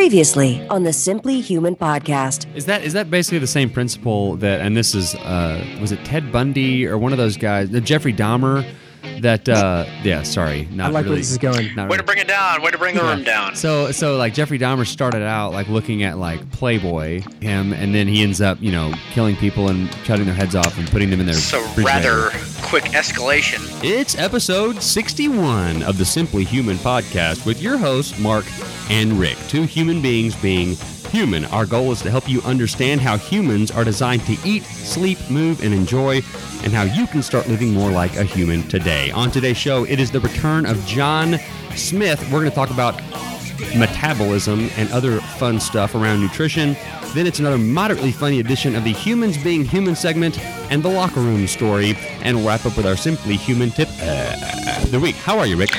Previously on the Simply Human podcast. Is that is that basically the same principle that? And this is uh, was it Ted Bundy or one of those guys, Jeffrey Dahmer? That uh, yeah, sorry, not I like really, where this is going. not Way to bring it down. Way to bring the room down. So so like Jeffrey Dahmer started out like looking at like Playboy him, and then he ends up you know killing people and cutting their heads off and putting them in their So refrigerator. rather quick escalation. It's episode 61 of the Simply Human podcast with your hosts, Mark and Rick. Two human beings being human. Our goal is to help you understand how humans are designed to eat, sleep, move, and enjoy, and how you can start living more like a human today. On today's show, it is the return of Jon Smith. We're going to talk about metabolism and other fun stuff around nutrition. Then it's another moderately funny edition of the Humans Being Human segment and the locker room story. And we'll wrap up with our Simply Human tip uh, the week. How are you, Rick?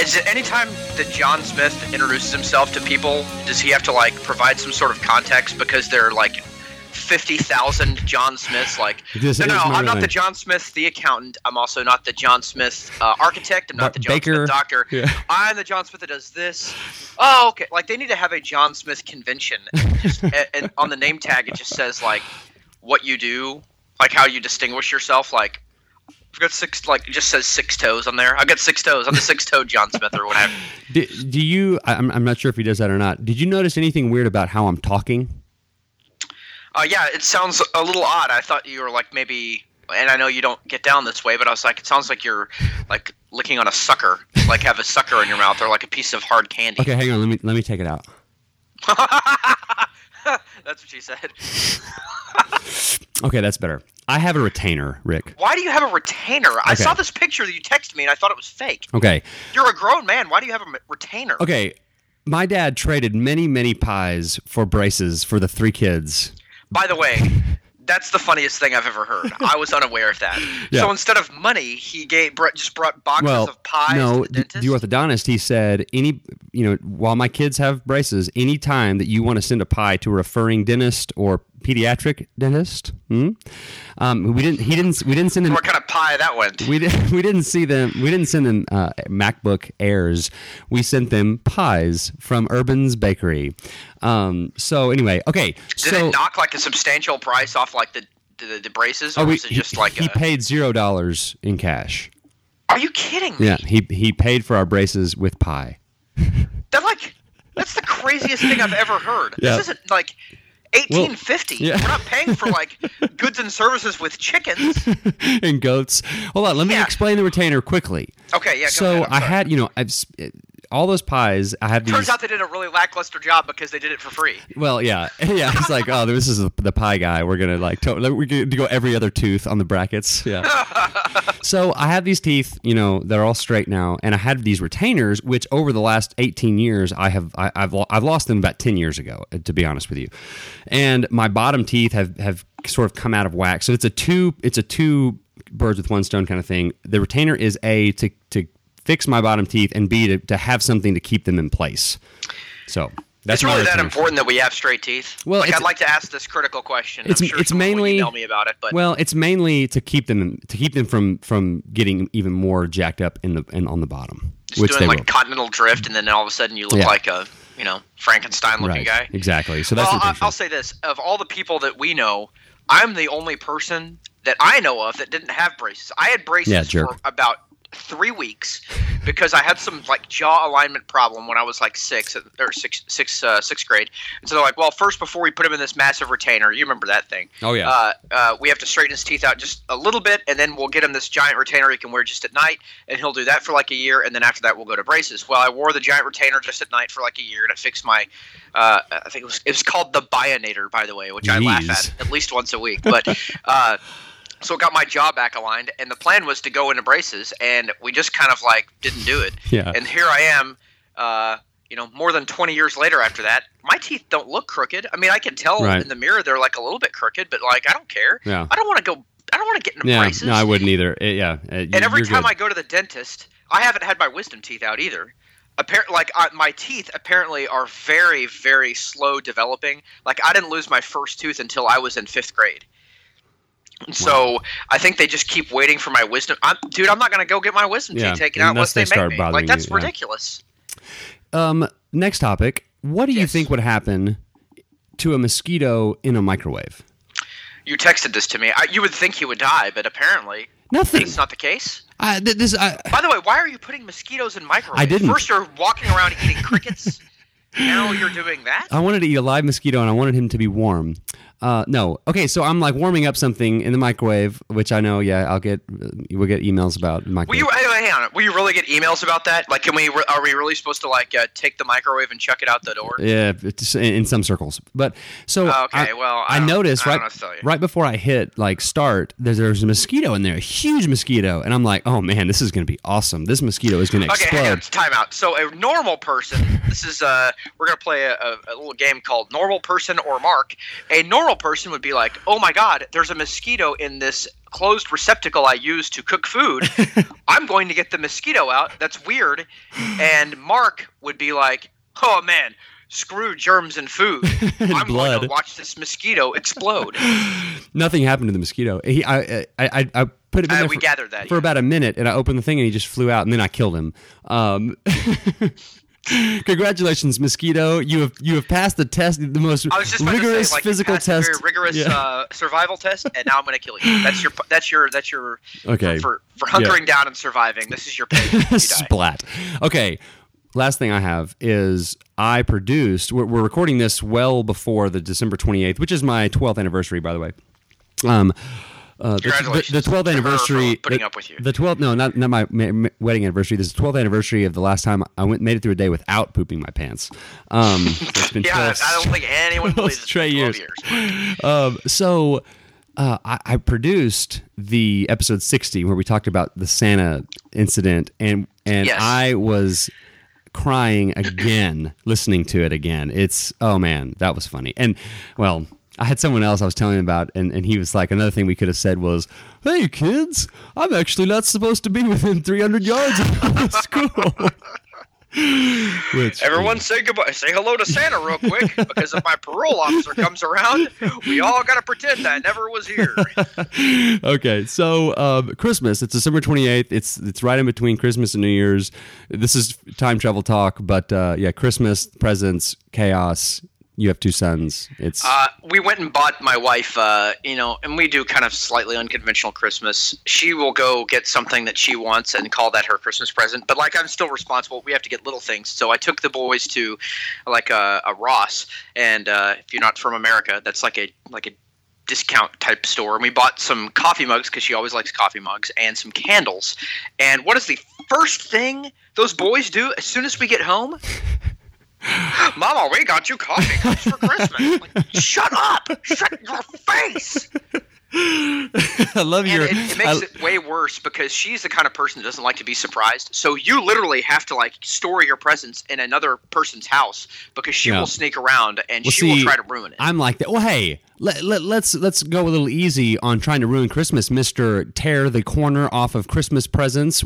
Is it any time that Jon Smith introduces himself to people, does he have to like provide some sort of context because they're like fifty thousand John Smiths? Like, This no, no, no, I'm not the John Smith, the accountant. I'm also not the John Smith uh, architect. I'm not Ba- the John Baker. Smith doctor. Yeah. I'm the John Smith that does this. Oh, okay. Like they need to have a John Smith convention, just, and, and on the name tag it just says like what you do, like how you distinguish yourself, like. I've got six, like it just says six toes on there. I've got six toes. I'm the six-toed John Smith or whatever. Do, do you, I'm, I'm not sure if he does that or not. Did you notice anything weird about how I'm talking? Uh, yeah, it sounds a little odd. I thought you were like maybe, and I know you don't get down this way, but I was like, it sounds like you're like licking on a sucker, like have a sucker in your mouth or like a piece of hard candy. Okay, hang on. Let me let me take it out. That's what she said. Okay, that's better. I have a retainer, Rick. Why do you have a retainer? I Okay. saw this picture that you texted me and I thought it was fake. Okay, You're a grown man. Why do you have a retainer? okay. My dad traded many, many pies for braces for the three kids. By the way, that's the funniest thing I've ever heard. I was unaware of that. Yeah. So instead of money, he gave just brought boxes well, of pies no, to the the orthodontist, he said, any, you know, while my kids have braces, any time that you want to send a pie to a referring dentist or pediatric dentist, hmm? um, we didn't, he didn't, we didn't send him. what kind of pie that went? We didn't. We didn't see them. We didn't send them uh, MacBook Airs. We sent them pies from Urban's Bakery. Um, so anyway, okay. Did so it knock like a substantial price off like the the, the braces, or oh, we- was it just he, like he a, paid zero dollars in cash. Are you kidding me? Yeah, he he paid for our braces with pie. That like that's the craziest thing I've ever heard. Yeah. This isn't like 1850. yeah. We're not paying for like goods and services with chickens. and goats. Hold on, let me Yeah. explain the retainer quickly. Okay, yeah. Go so ahead, I had, you know, I've all those pies. I have these. Turns out they did a really lackluster job because they did it for free. Well, yeah, yeah. It's like, oh, this is the pie guy. We're gonna like, to- we're gonna go every other tooth on the brackets. Yeah. so I have these teeth. You know, they're all straight now, and I had these retainers, which over the last eighteen years, I have, I, I've, lo- I've lost them about ten years ago, uh, to be honest with you. And my bottom teeth have have sort of come out of whack. So it's a two, it's a two birds with one stone kind of thing. The retainer is a to to fix my bottom teeth, and b to, to have something to keep them in place. So. That's it's really that important that we have straight teeth. Well, like I'd like to ask this critical question. It's- I'm sure it's mainly- email me about it, but Well, it's mainly to keep them to keep them from from getting even more jacked up in the in on the bottom, just which doing they like will. continental drift, and then all of a sudden you look Yeah. like a you know Frankenstein looking right, guy. exactly. So that's well, I, picture. I'll say this: of all the people that we know, I'm the only person that I know of that didn't have braces. I had braces Yeah, for about three weeks because I had some like jaw alignment problem when I was like six or six six uh, sixth grade. And so they're like, well, first before we put him in this massive retainer, you remember that thing? Oh, yeah. Uh, uh, we have to straighten his teeth out just a little bit, and then we'll get him this giant retainer he can wear just at night, and he'll do that for like a year, and then after that we'll go to braces. Well, I wore the giant retainer just at night for like a year, and it fixed my. Uh, I think it was it was called the Bionator, by the way, which I laugh at at least once a week. But uh, so it got my jaw back aligned, and the plan was to go into braces, and we just kind of like didn't do it. Yeah. And here I am. Uh, you know, more than 20 years later after that, my teeth don't look crooked. I mean, I can tell Right. in the mirror they're like a little bit crooked, but like I don't care. Yeah. I don't want to go. I don't want to get into yeah, braces. no, I wouldn't either. It- yeah, uh, and every time good. I go to the dentist, I haven't had my wisdom teeth out either. Appar- like uh, my teeth apparently are very, very slow developing. Like I didn't lose my first tooth until I was in fifth grade. So I think they just keep waiting for my wisdom. I'm, dude, I'm not gonna go get my wisdom Yeah, teeth taken out unless they they, start make me. Like that's you, yeah. ridiculous. Um, next topic. what do you think would happen to a mosquito in a microwave? You texted this to me. I, you would think he would die, but apparently Nothing. it's not the case. Th- this, I, By the way, why are you putting mosquitoes in microwaves? I didn't. First, you're walking around eating crickets. now you're doing that. I wanted to eat a live mosquito and I wanted him to be warm. Uh, no. Okay, so I'm like warming up something in the microwave, which I know, yeah, I'll get, we'll get emails about Will microwave. you anyway, hang on? Will you really get emails about that? Like, can we? Are we really supposed to like uh, take the microwave and chuck it out the door? Yeah, it's in in some circles. But so Okay, I, well, I I, noticed I right know what to tell you. right before I hit like start, there's there's a mosquito in there, a huge mosquito, and I'm like, oh man, this is gonna be awesome. This mosquito is gonna Okay, hang on. explode. Time out. So a normal person. This is uh, we're gonna play a, a, a little game called Normal Person or Mark. A normal person would be like, "Oh my God, there's a mosquito in this closed receptacle I use to cook food. I'm going to get the mosquito out. That's weird." And Mark would be like, "Oh man." Screw germs and food. I'm going to watch this mosquito explode. Nothing happened to the mosquito. He, I, I, I, I put it in Uh, there we for, gathered that. for yeah. about a minute, and I opened the thing, and he just flew out, and then I killed him. Um, congratulations, mosquito! You have you have passed the test, the most I was just about rigorous to say, like, you physical test. very rigorous Yeah. uh, survival test, and now I'm going to kill you. That's your. That's your. That's your. Okay. For for hunkering down and surviving, this is your pay. Splat. Okay. Last thing I have is I produced. We're, we're recording this well before the December 28th, which is my 12th anniversary, by the way. Um, uh, the, the, the 12th to for anniversary. putting the, up with you. The 12th, no, not not my ma- wedding anniversary. This is the 12th anniversary of the last time I went made it through a day without pooping my pants. Um, it's been Yeah, 12 I don't think anyone believes it's straight been 12 years. years. um, so uh, I, I produced the episode 60 where we talked about the Santa incident, and and Yes. I was crying again listening to it again. It's oh man, that was funny. And well, I had someone else I was telling him about, and, and he was like, another thing we could have said was, "Hey kids, I'm actually not supposed to be within 300 yards of school." Which Everyone say goodbye. Say hello to Santa real quick, because if my parole officer comes around, we all got to pretend I never was here. okay, so um, Christmas. It's December twenty eighth. It's it's right in between Christmas and New Year's. This is time travel talk, but uh, yeah, Christmas presents, chaos. You have two sons. It's Uh, we went and bought my wife, uh, you know, and we do kind of slightly unconventional Christmas. She will go get something that she wants and call that her Christmas present. But like I'm still responsible. We have to get little things. So I took the boys to like a, a Ross, and uh, if you're not from America, that's like a like a discount type store. And we bought some coffee mugs because she always likes coffee mugs and some candles. And what is the first thing those boys do as soon as we get home? Mama, we got you coffee cups for Christmas. Like, Shut up! Shut your face! I love And your. it, it makes I- it way worse because she's the kind of person that doesn't like to be surprised. So you literally have to like store your presents in another person's house because she Yeah. will sneak around and Well, she see, will try to ruin it. I'm like that. Well, hey, let, let, let's let's go a little easy on trying to ruin Christmas, Mister. Tear the corner off of Christmas presents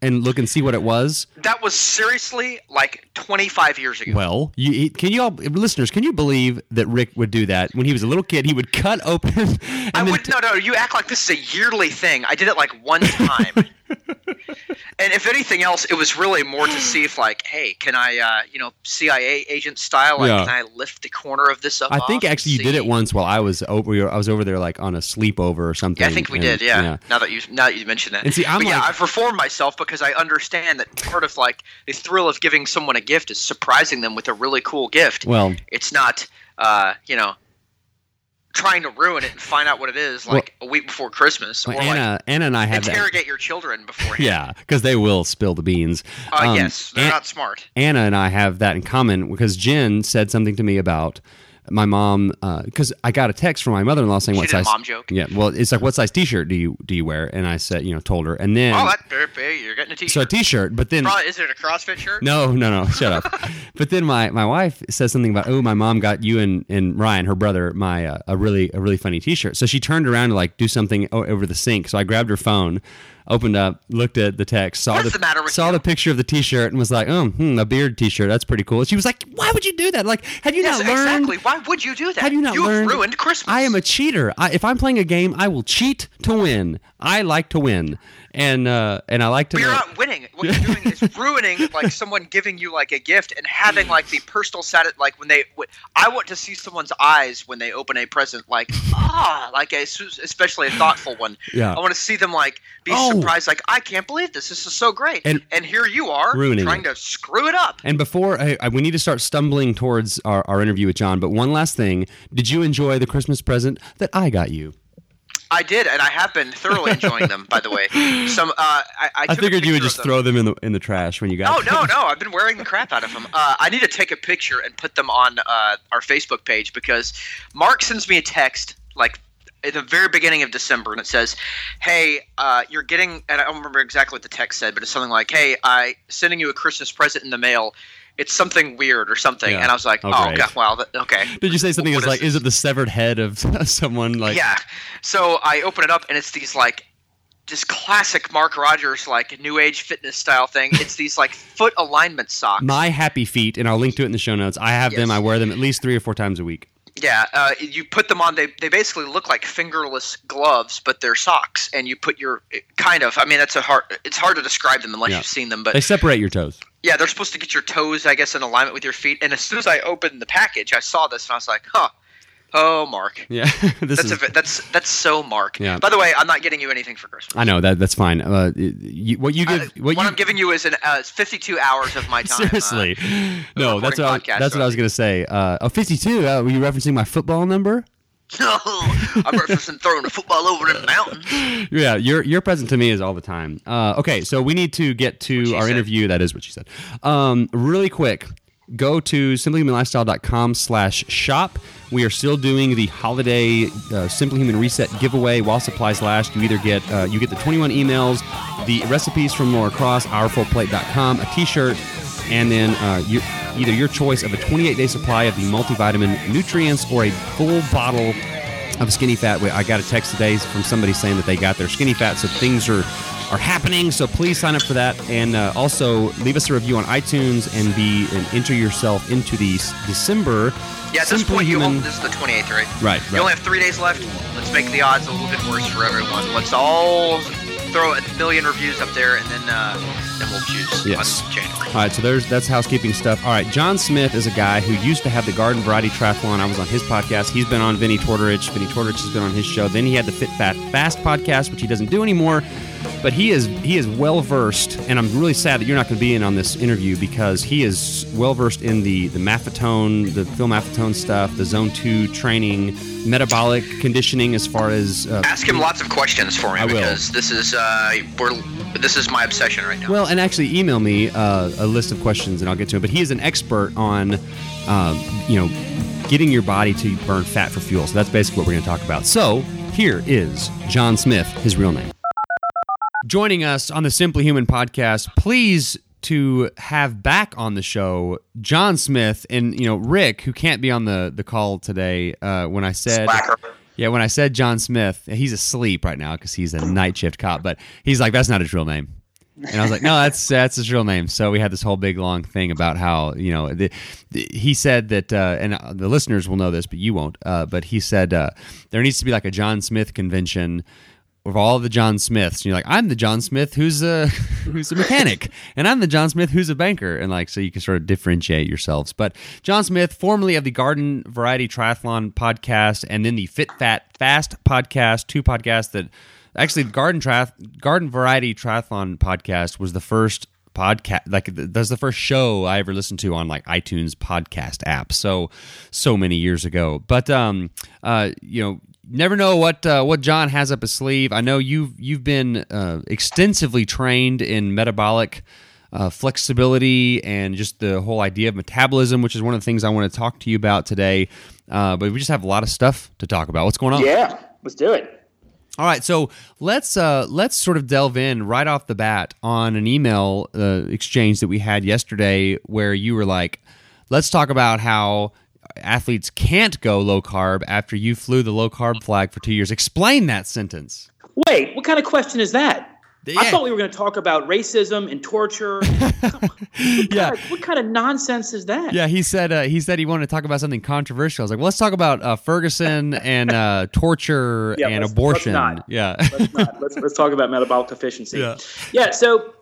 and look and see what it was. that was seriously like 25 years ago. Well, you can you all listeners, can you believe that Rick would do that when he was a little kid? He would cut open. And I would no no. You act like this is a yearly thing. I did it like one time, and if anything else, it was really more to see if like, hey, can I, uh, you know, CIA agent style, like, Yeah. can I lift the corner of this up? I think actually you did it once while I was over. I was over there like on a sleepover or something. Yeah, I think we and- did. Yeah. Now that you now that you mention that, And see, I'm But yeah, like- I've reformed myself because I understand that part of like the thrill of giving someone a gift is surprising them with a really cool gift. Well, it's not, uh, you know, trying to ruin it and find out what it is like a week before Christmas, or well, Anna, like Anna and I have that. interrogate your children beforehand. Yeah, because they will spill the beans. Uh, Um, yes, they're An- not smart. Anna and I have that in common because Jen said something to me about my mom because I got a text from my mother-in-law saying She what size mom joke. Yeah, well, it's like what size T-shirt do you do you wear? And I said, you know, told her, and then Oh, that you're getting a so a T-shirt. T-shirt, but then Probably, is it a CrossFit shirt? no, no, no, shut up. but then my, my wife says something about, oh, my mom got you and, and Ryan, her brother, my uh, a really a really funny T-shirt. So she turned around to like do something over the sink. So I grabbed her phone, opened up, looked at the text, saw What's the, the matter with saw you? the picture of the T-shirt, and was like, oh, hmm, a beard T-shirt. That's pretty cool. She was like, why would you do that? Like, have you Yes, not learned? exactly. Why would you do that? Have you not You've learned? ruined Christmas. I am a cheater. I, if I'm playing a game, I will cheat to win. I like to win. and uh, and I like to. But you're not winning. What you're doing is ruining like someone giving you like a gift and having like the personal sati Like when they, w- I want to see someone's eyes when they open a present. Like ah, like a, especially a thoughtful one. Yeah. I want to see them like be Oh. surprised. Like I can't believe this. This is so great. And- And here you are Ruining trying it. to screw it up. And before I, I, we need to start stumbling towards our, our interview with Jon, but one last thing: Did you enjoy the Christmas present that I got you? I did, and I have been thoroughly enjoying them. By the way, some uh, I, I, I figured you would just them. throw them in the in the trash when you got. Oh no, no! I've been wearing the crap out of them. Uh, I need to take a picture and put them on uh, our Facebook page because Mark sends me a text like at the very beginning of December, and it says, "Hey, uh, you're getting," and I don't remember exactly what the text said, but it's something like, "Hey, I sending you a Christmas present in the mail. It's something weird or something." Yeah. And I was like, Oh, "Oh. God, wow, that, okay." Did you say something What is like, "Is it the severed head of someone?" Like, yeah. So I open it up and it's these like just classic Mark Rogers like new age fitness style thing. It's these like foot alignment socks. my happy feet, and I'll link to it in the show notes. I have them. I wear them at least three or four times a week. Yeah, uh, you put them on. They they basically look like fingerless gloves, but they're socks. And you put your kind of. I mean, that's a hard. It's hard to describe them unless Yeah. you've seen them. But They separate your toes. Yeah, they're supposed to get your toes, I guess, in alignment with your feet. And as soon as I opened the package, I saw this and I was like, huh. Oh, Mark. Yeah, this That's is. a, that's that's so Mark. Yeah. By the way, I'm not getting you anything for Christmas. I know that that's fine. Uh, you, what you Uh, give, what what you I'm giving you is an uh, 52 hours of my time. uh, seriously. no, that's what I, was- recording podcasts that's what I was gonna say. Uh, oh, 52. Uh, were you referencing my football number? no, I'm referencing throwing a football over in the mountain. Yeah, your your present to me is all the time. Uh, okay, so we need to get to our said. interview. That is what she said. Um, really quick, go to simplyhumanlifestyle.com slash shop. We are still doing the holiday uh, Simply Human Reset giveaway while supplies last. You either get uh, you get the 21 emails, the recipes from Laura Cross, ourfullplate.com, a t-shirt, and then uh, you, either your choice of a 28-day supply of the multivitamin nutreince or a full bottle of skinny fat. I got a text today from somebody saying that they got their skinny fat, so things are are happening. So please sign up for that, and uh, also leave us a review on iTunes and be and enter yourself into the December. Yeah, at this point, you Human- this is the 28th, right? Right, You right. only have three days left. Let's make the odds a little bit worse for everyone. Let's all throw a million reviews up there, and then uh, then we'll choose Yes. January. All right, so there's that's housekeeping stuff. All right, Jon Smith is a guy who used to have the Garden Variety Triathlon. I was on his podcast. He's been on Vinny Tortorich. Vinny Tortorich has been on his show. Then he had the Fit Fat Fast podcast, which he doesn't do anymore. But he is he is well versed, and I'm really sad that you're not going to be in on this interview because he is well versed in the the maffetone, the Phil maffetone stuff, the Zone Two training, metabolic conditioning as far as uh, Ask him lots of questions for me I will. because this is uh, we're this is my obsession right now. Well, and actually, email me uh, a list of questions, and I'll get to it. But he is an expert on, um, you know, getting your body to burn fat for fuel. So that's basically what we're going to talk about. So here is Jon Smith, his real name. Joining us on the Simply Human podcast, please to have back on the show Jon Smith and you know Rick, who can't be on the the call today. Uh, when I said. Slacker. Yeah, when I said Jon Smith, he's asleep right now because he's a night shift cop. But he's like, that's not his real name. And I was like, no, that's that's his real name. So we had this whole big long thing about how you know the, the, he said that, uh, and the listeners will know this, but you won't. Uh, but he said uh, there needs to be like a John Smith convention of all the John Smiths. You're like, I'm the John Smith who's a who's a mechanic, and I'm the John Smith who's a banker, and like so you can sort of differentiate yourselves. But Jon Smith, formerly of the Garden Variety Triathlon podcast, and then the Fit Fat Fast podcast, two podcasts that actually the Garden Triath- Garden Variety Triathlon podcast was the first podcast like that's the first show I ever listened to on like iTunes podcast app. So so many years ago. But um uh you know never know what uh, what Jon has up his sleeve. I know you've you've been uh, extensively trained in metabolic uh, flexibility and just the whole idea of metabolism, which is one of the things I want to talk to you about today. Uh, but we just have a lot of stuff to talk about. What's going on? Yeah, let's do it. All right, so let's uh, let's sort of delve in right off the bat on an email uh, exchange that we had yesterday, where you were like, "Let's talk about how athletes can't go low carb after you flew the low carb flag for two years." Explain that sentence. Wait, what kind of question is that? Yeah. I thought we were going to talk about racism and torture. what, Yeah. kind of, what kind of nonsense is that? Yeah, he said uh, he said he wanted to talk about something controversial. I was like, well, let's talk about uh, Ferguson and uh, torture Yeah, and let's- abortion. let's not. Yeah, let's not. Let's, let's talk about metabolic efficiency. Yeah. Yeah. So,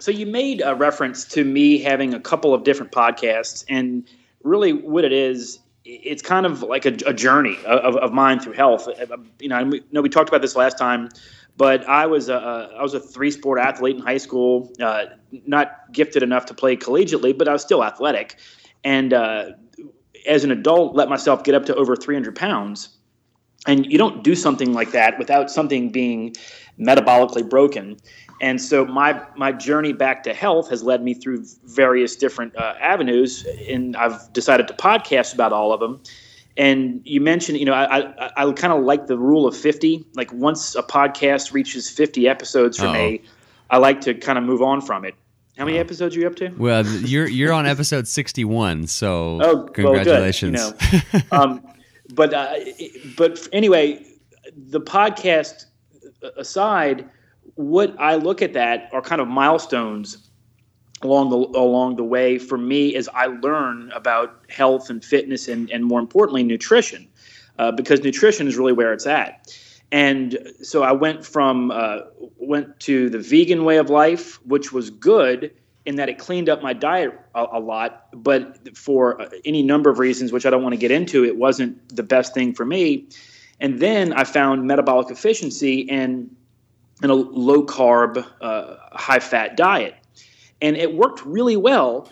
so you made a reference to me having a couple of different podcasts, and really, what it is, it's kind of like a, a journey of, of mine through health. You know, I know we talked about this last time, but I was a I was a three sport athlete in high school. Uh, not gifted enough to play collegiately, but I was still athletic, and uh, as an adult, let myself get up to over 300 pounds and you don't do something like that without something being metabolically broken and so my my journey back to health has led me through various different uh, avenues and i've decided to podcast about all of them and you mentioned you know i i, I kind of like the rule of 50 like once a podcast reaches 50 episodes for Uh-oh. me i like to kind of move on from it how many episodes are you up to well, you're you're on episode sixty one, so Oh, well, congratulations. Good, you know. um, but uh, but anyway, the podcast aside, what I look at that are kind of milestones along the along the way for me as I learn about health and fitness and and more importantly nutrition, uh, because nutrition is really where it's at. And so I went from uh, went to the vegan way of life, which was good in that it cleaned up my diet a, a lot, but for uh, any number of reasons, which I don't want to get into, it wasn't the best thing for me. And then I found metabolic efficiency and in a low carb, uh, high fat diet, and it worked really well.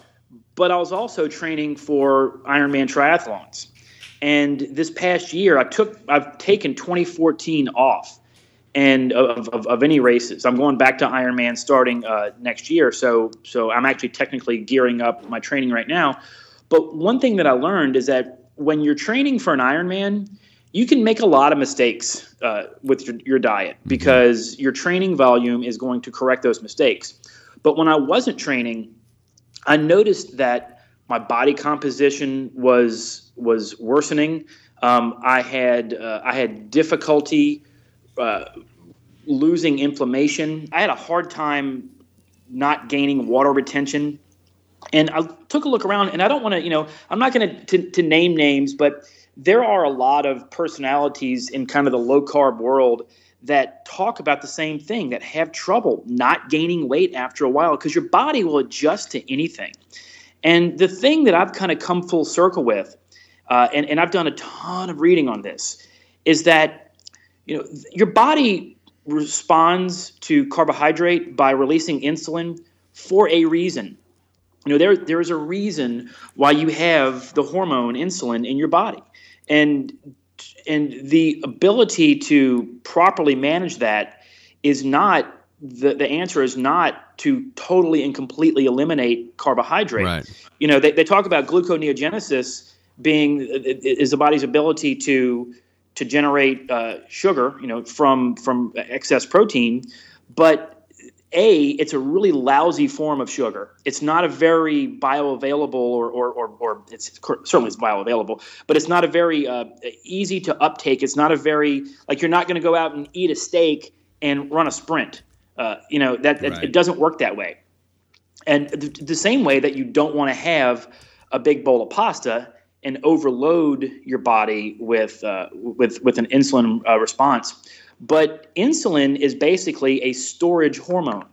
But I was also training for Ironman triathlons. And this past year, I took I've taken 2014 off, and of, of, of any races. I'm going back to Ironman starting uh, next year. So so I'm actually technically gearing up my training right now. But one thing that I learned is that when you're training for an Ironman, you can make a lot of mistakes uh, with your, your diet because your training volume is going to correct those mistakes. But when I wasn't training, I noticed that my body composition was was worsening. Um, I had uh, I had difficulty uh, losing inflammation. I had a hard time not gaining water retention. And I took a look around, and I don't want to, you know, I'm not going to to name names, but there are a lot of personalities in kind of the low carb world that talk about the same thing that have trouble not gaining weight after a while because your body will adjust to anything. And the thing that I've kind of come full circle with, uh, and, and I've done a ton of reading on this, is that you know your body responds to carbohydrate by releasing insulin for a reason. You know there there is a reason why you have the hormone insulin in your body, and and the ability to properly manage that is not the, the answer is not to totally and completely eliminate carbohydrate. Right. You know, they, they talk about gluconeogenesis being is the body's ability to to generate uh, sugar, you know, from from excess protein, but a it's a really lousy form of sugar. It's not a very bioavailable or or or, or it's certainly it's bioavailable, but it's not a very uh, easy to uptake. It's not a very like you're not going to go out and eat a steak and run a sprint. Uh, you know that, that Right. it doesn't work that way. And the, the same way that you don't want to have a big bowl of pasta and overload your body with uh, with with an insulin uh, response. But insulin is basically a storage hormone.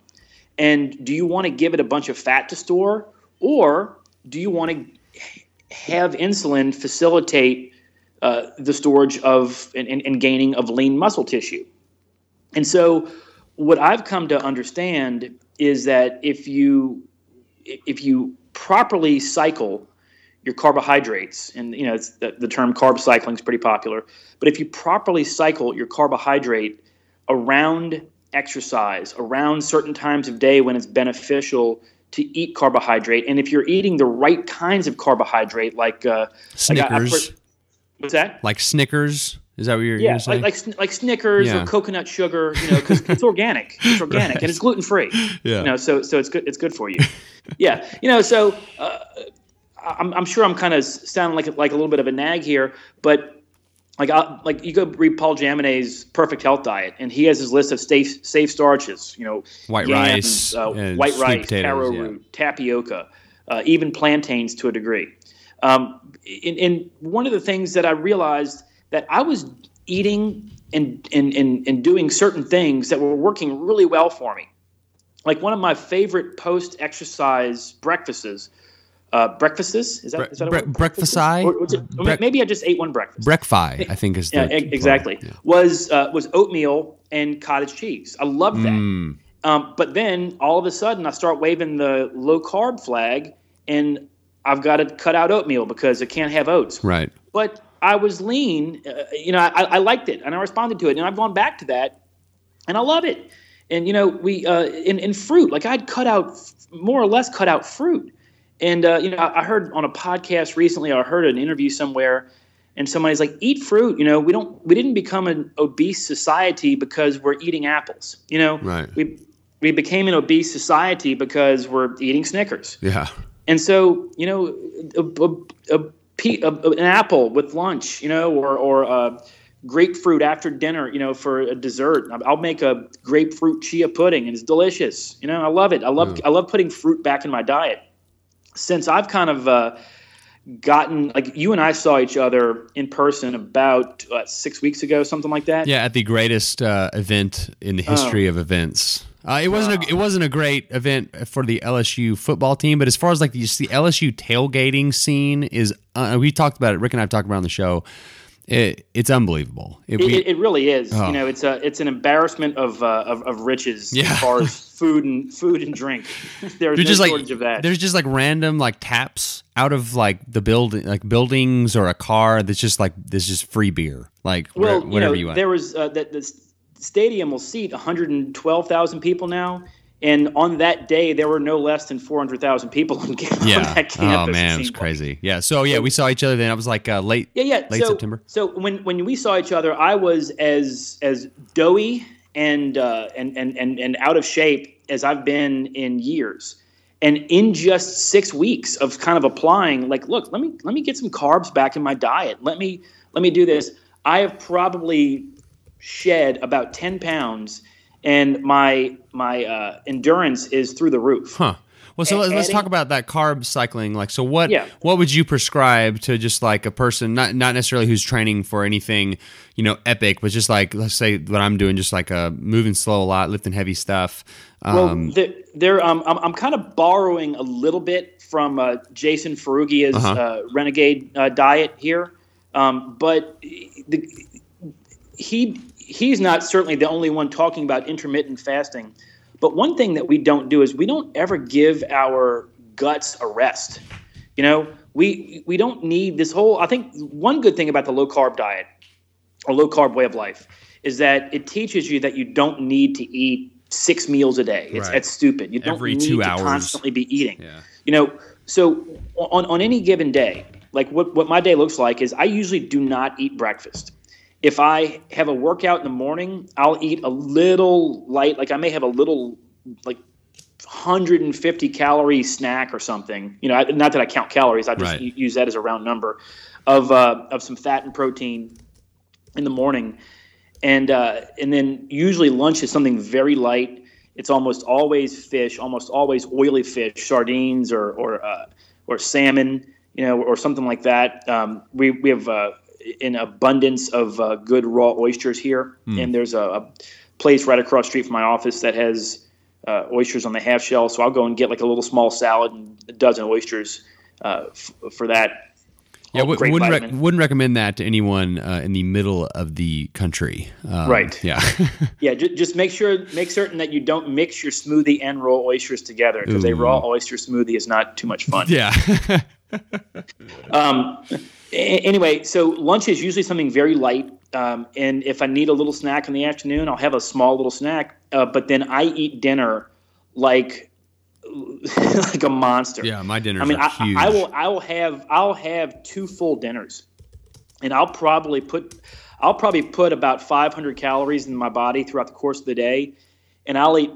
And do you want to give it a bunch of fat to store, or do you want to have insulin facilitate uh, the storage of and, and, and gaining of lean muscle tissue? And so, what I've come to understand is that if you if you properly cycle your carbohydrates, and you know it's the, the term carb cycling is pretty popular, but if you properly cycle your carbohydrate around exercise, around certain times of day when it's beneficial to eat carbohydrate, and if you're eating the right kinds of carbohydrate, like uh, like I- I Snickers, what's that? like Snickers. Is that what you're, Yeah, you're like, like like Snickers Yeah. or coconut sugar, you know, because it's organic. It's organic Right. and it's gluten free. Yeah. You know, so so it's good. It's good for you. yeah, you know, so uh, I'm, I'm sure I'm kind of sounding like like a little bit of a nag here, but like I, like you go read Paul Jaminet's Perfect Health Diet, and he has his list of safe safe starches. You know, White yams, rice uh, and white rice, potatoes, taro yeah. tapioca, uh, even plantains to a degree. Um, and, and one of the things that I realized that I was eating and, and, and, and doing certain things that were working really well for me. Like one of my favorite post exercise breakfasts. Uh, breakfasts is that, Bre- is that a bre- word? was it- or Brec- maybe I just ate one breakfast. Breakfi, I think is Yeah, e- exactly. Yeah. Was uh, was oatmeal and cottage cheese. I love that. Mm, Um, but then all of a sudden, I start waving the low carb flag, and I've got to cut out oatmeal because I can't have oats. right. But I was lean. Uh, you know, I, I liked it, and I responded to it, and I've gone back to that, and I love it. And you know, we uh, in in fruit, like I'd cut out more or less cut out fruit. And uh, you know, I heard on a podcast recently, or I heard an interview somewhere, and somebody's like, "Eat fruit." You know, we don't, we didn't become an obese society because we're eating apples. You know, Right. we we became an obese society because we're eating Snickers. Yeah. And so, you know, a, a, a, a, an apple with lunch, you know, or or uh, grapefruit after dinner, you know, for a dessert. I'll make a grapefruit chia pudding, and it's delicious. You know, I love it. I love I love putting fruit back in my diet. Since I've kind of uh, gotten like you and I saw each other in person about uh, six weeks ago, something like that. Yeah, at the greatest uh, event in the history of events. Uh, it wasn't. A, it wasn't a great event for the LSU football team, but as far as like the, the LSU tailgating scene is, uh, we talked about it. Rick and I have talked about it on the show. It, it's unbelievable. It, It, we- it, it really is. Oh. You know, it's a it's an embarrassment of uh, of, of riches Yeah. as far as food and food and drink. There's no just like shortage of that. there's just like random like taps out of like the building, like buildings or a car that's just like this just free beer, like well, whatever you, you, know, want. there was uh, that the stadium will seat 112,000 people now, and on that day there were no less than 400,000 people on, on yeah. that campus. Oh man, it's crazy. Yeah. So yeah, we saw each other then. I was like uh, late. Yeah, yeah. Late so, September. So when when we saw each other, I was as as doughy and uh, and, and and and out of shape as I've been in years. And in just six weeks of kind of applying, like, look, let me let me get some carbs back in my diet. Let me let me do this. I have probably shed about ten pounds, and my my uh, endurance is through the roof. Huh. Well, so A- let's, adding- talk about that carb cycling. Like, so what? Yeah. What would you prescribe to just like a person, not not necessarily who's training for anything, you know, epic, but just like let's say what I'm doing, just like uh, moving slow a lot, lifting heavy stuff. Well, Um, there, there um, I'm, I'm kind of borrowing a little bit from uh, Jason Ferruggia's Uh-huh. uh, Renegade uh, diet here, um, but the, he he's not certainly the only one talking about intermittent fasting. But one thing that we don't do is we don't ever give our guts a rest. You know, we we don't need this whole. I think one good thing about the low carb diet or low carb way of life is that it teaches you that you don't need to eat six meals a day. It's Right. it's stupid. You don't Every need to hours. constantly be eating. Yeah. You know, so on on any given day, like what what my day looks like is I usually do not eat breakfast. If I have a workout in the morning, I'll eat a little light. Like I may have a little like 150 calorie snack or something. You know, I- not that I count calories. I just Right. use that as a round number of uh, of some fat and protein in the morning, and uh, and then usually lunch is something very light. It's almost always fish, almost always oily fish, sardines or or uh, or salmon, you know, or something like that. Um, we we have uh, an abundance of uh, good raw oysters here, and there's a, a place right across the street from my office that has uh, oysters on the half shell. So I'll go and get like a little small salad and a dozen oysters uh, f- for that. yeah, w- wouldn't rec- wouldn't recommend that to anyone uh, in the middle of the country. Um, Right. Yeah. Yeah, ju- just make sure, make certain that you don't mix your smoothie and raw oysters together because a raw oyster smoothie is not too much fun. yeah. Um, anyway, so lunch is usually something very light, um, and if I need a little snack in the afternoon, I'll have a small little snack. Uh, but then I eat dinner like like a monster. yeah. My dinner. I mean, I, huge. I will I will have I'll have two full dinners, and I'll probably put I'll probably put about 500 calories in my body throughout the course of the day, and I'll eat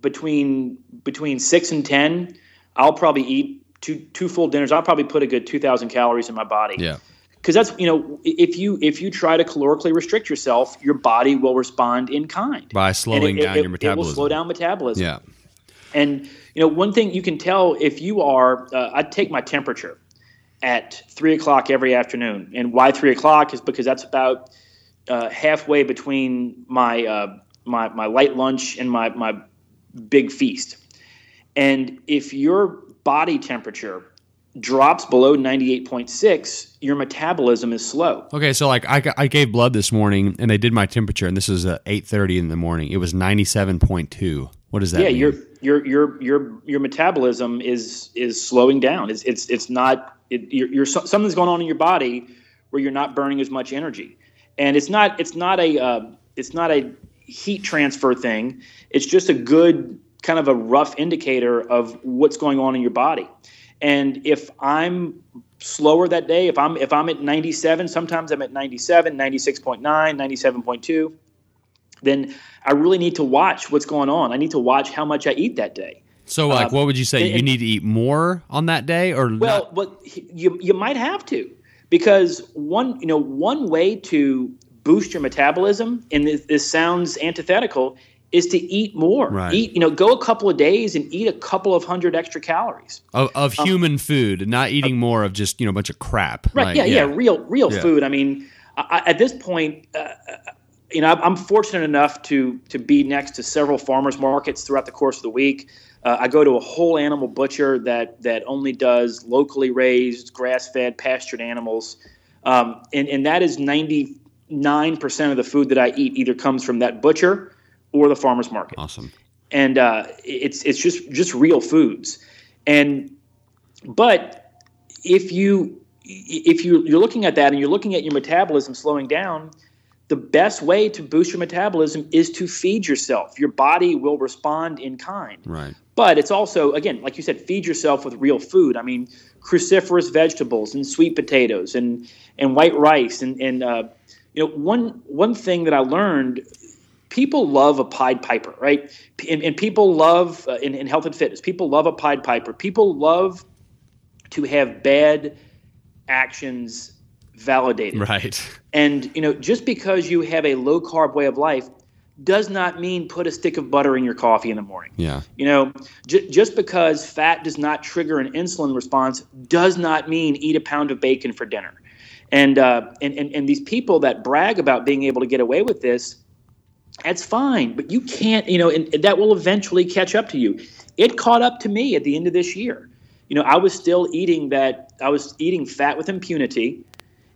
between between six and ten. I'll probably eat two two full dinners. I'll probably put a good 2,000 calories in my body. Yeah. because that's you know if you if you try to calorically restrict yourself, your body will respond in kind by slowing it- down it- your metabolism. It will slow down metabolism. Yeah. And you know, one thing you can tell if you are, uh, I take my temperature at three o'clock every afternoon, and why three o'clock is because that's about uh, halfway between my uh, my my light lunch and my my big feast. And if your body temperature drops below ninety eight point six, your metabolism is slow. Okay, so like I, I gave blood this morning and they did my temperature and this is at 8:30 in the morning. It was 97.2. What does that yeah, mean? your your your your your metabolism is is slowing down. It's it's it's not. It, you're, you're something's going on in your body where you're not burning as much energy, and it's not it's not a uh, it's not a heat transfer thing. It's just a good kind of a rough indicator of what's going on in your body. And if I'm slower that day, if I'm if I'm at 97, sometimes I'm at 97, 96.9, 97.2 then I really need to watch what's going on. I need to watch how much I eat that day. so like uh, what would you say? and- you need to eat more on that day or Well, but you you might have to because one you know one way to boost your metabolism, and this, this sounds antithetical, is to eat more. Right. Eat you know go a couple of days and eat a couple of hundred extra calories. of, of human food, not eating more of just, you know, a bunch of crap. Right. Like, yeah, yeah. Real, real Yeah. food. I mean, I, at this point, uh, you know, I'm- fortunate enough to to be next to several farmers markets throughout the course of the week. Uh, I go to a whole animal butcher that that only does locally raised, grass fed, pastured animals, um, and and that is 99 percent of the food that I eat either comes from that butcher or the farmers market. Awesome. and uh, it's it's just just real foods. And but if you if you you're looking at that and you're looking at your metabolism slowing down the best way to boost your metabolism is to feed yourself. Your body will respond in kind. Right. but it's also again like you said feed yourself with real food. I mean cruciferous vegetables and sweet potatoes and and white rice and and uh, you know one one thing that i learned people love a pied piper right and, and people love uh, in, in health and fitness people love a pied piper people love to have bad actions validated Right. and you know, just because you have a low carb way of life does not mean put a stick of butter in your coffee in the morning. Yeah. You know, j- just because fat does not trigger an insulin response does not mean eat a pound of bacon for dinner. And uh, and, and and these people that brag about being able to get away with this, that's fine, but you can't. You know, and that will eventually catch up to you. It caught up to me at the end of this year. You know, I was still eating that. I was eating fat with impunity.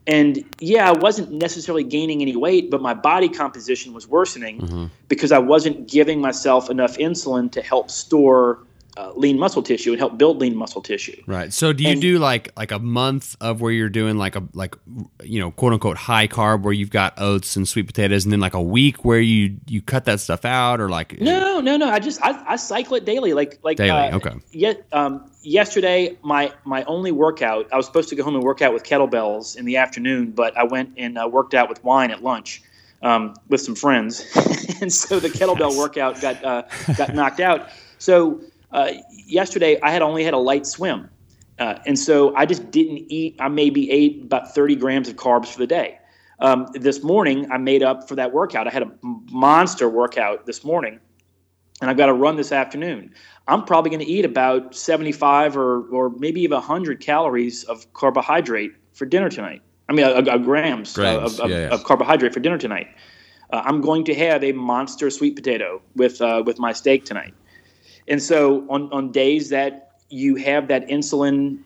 And yeah, I wasn't necessarily gaining any weight, but my body composition was worsening mm-hmm. because I wasn't giving myself enough insulin to help store uh, lean muscle tissue and help build lean muscle tissue. Right. So do you And- do like like a month of where you're doing like a like you know quote unquote high carb where you've got oats and sweet potatoes, and then like a week where you you cut that stuff out, or like No, no, no. I just I, I cycle it daily. Like like Daily, Uh, okay. Yet um, yesterday, my my only workout. I was supposed to go home and work out with kettlebells in the afternoon, but I went and uh, worked out with wine at lunch um, with some friends, and so the kettlebell workout got uh, got knocked out. So uh, yesterday, I had only had a light swim, uh, and so I just didn't eat. I maybe ate about thirty grams of carbs for the day. Um, this morning, I made up for that workout. I had a monster workout this morning and I've got to run this afternoon. I'm probably going to eat about 75 or, or maybe even 100 calories of carbohydrate for dinner tonight. I mean, uh, uh, grams, Grams, of, of, yeah, yeah. of carbohydrate for dinner tonight. Uh, I'm going to have a monster sweet potato with uh, with my steak tonight. And so on, on days that you have that insulin,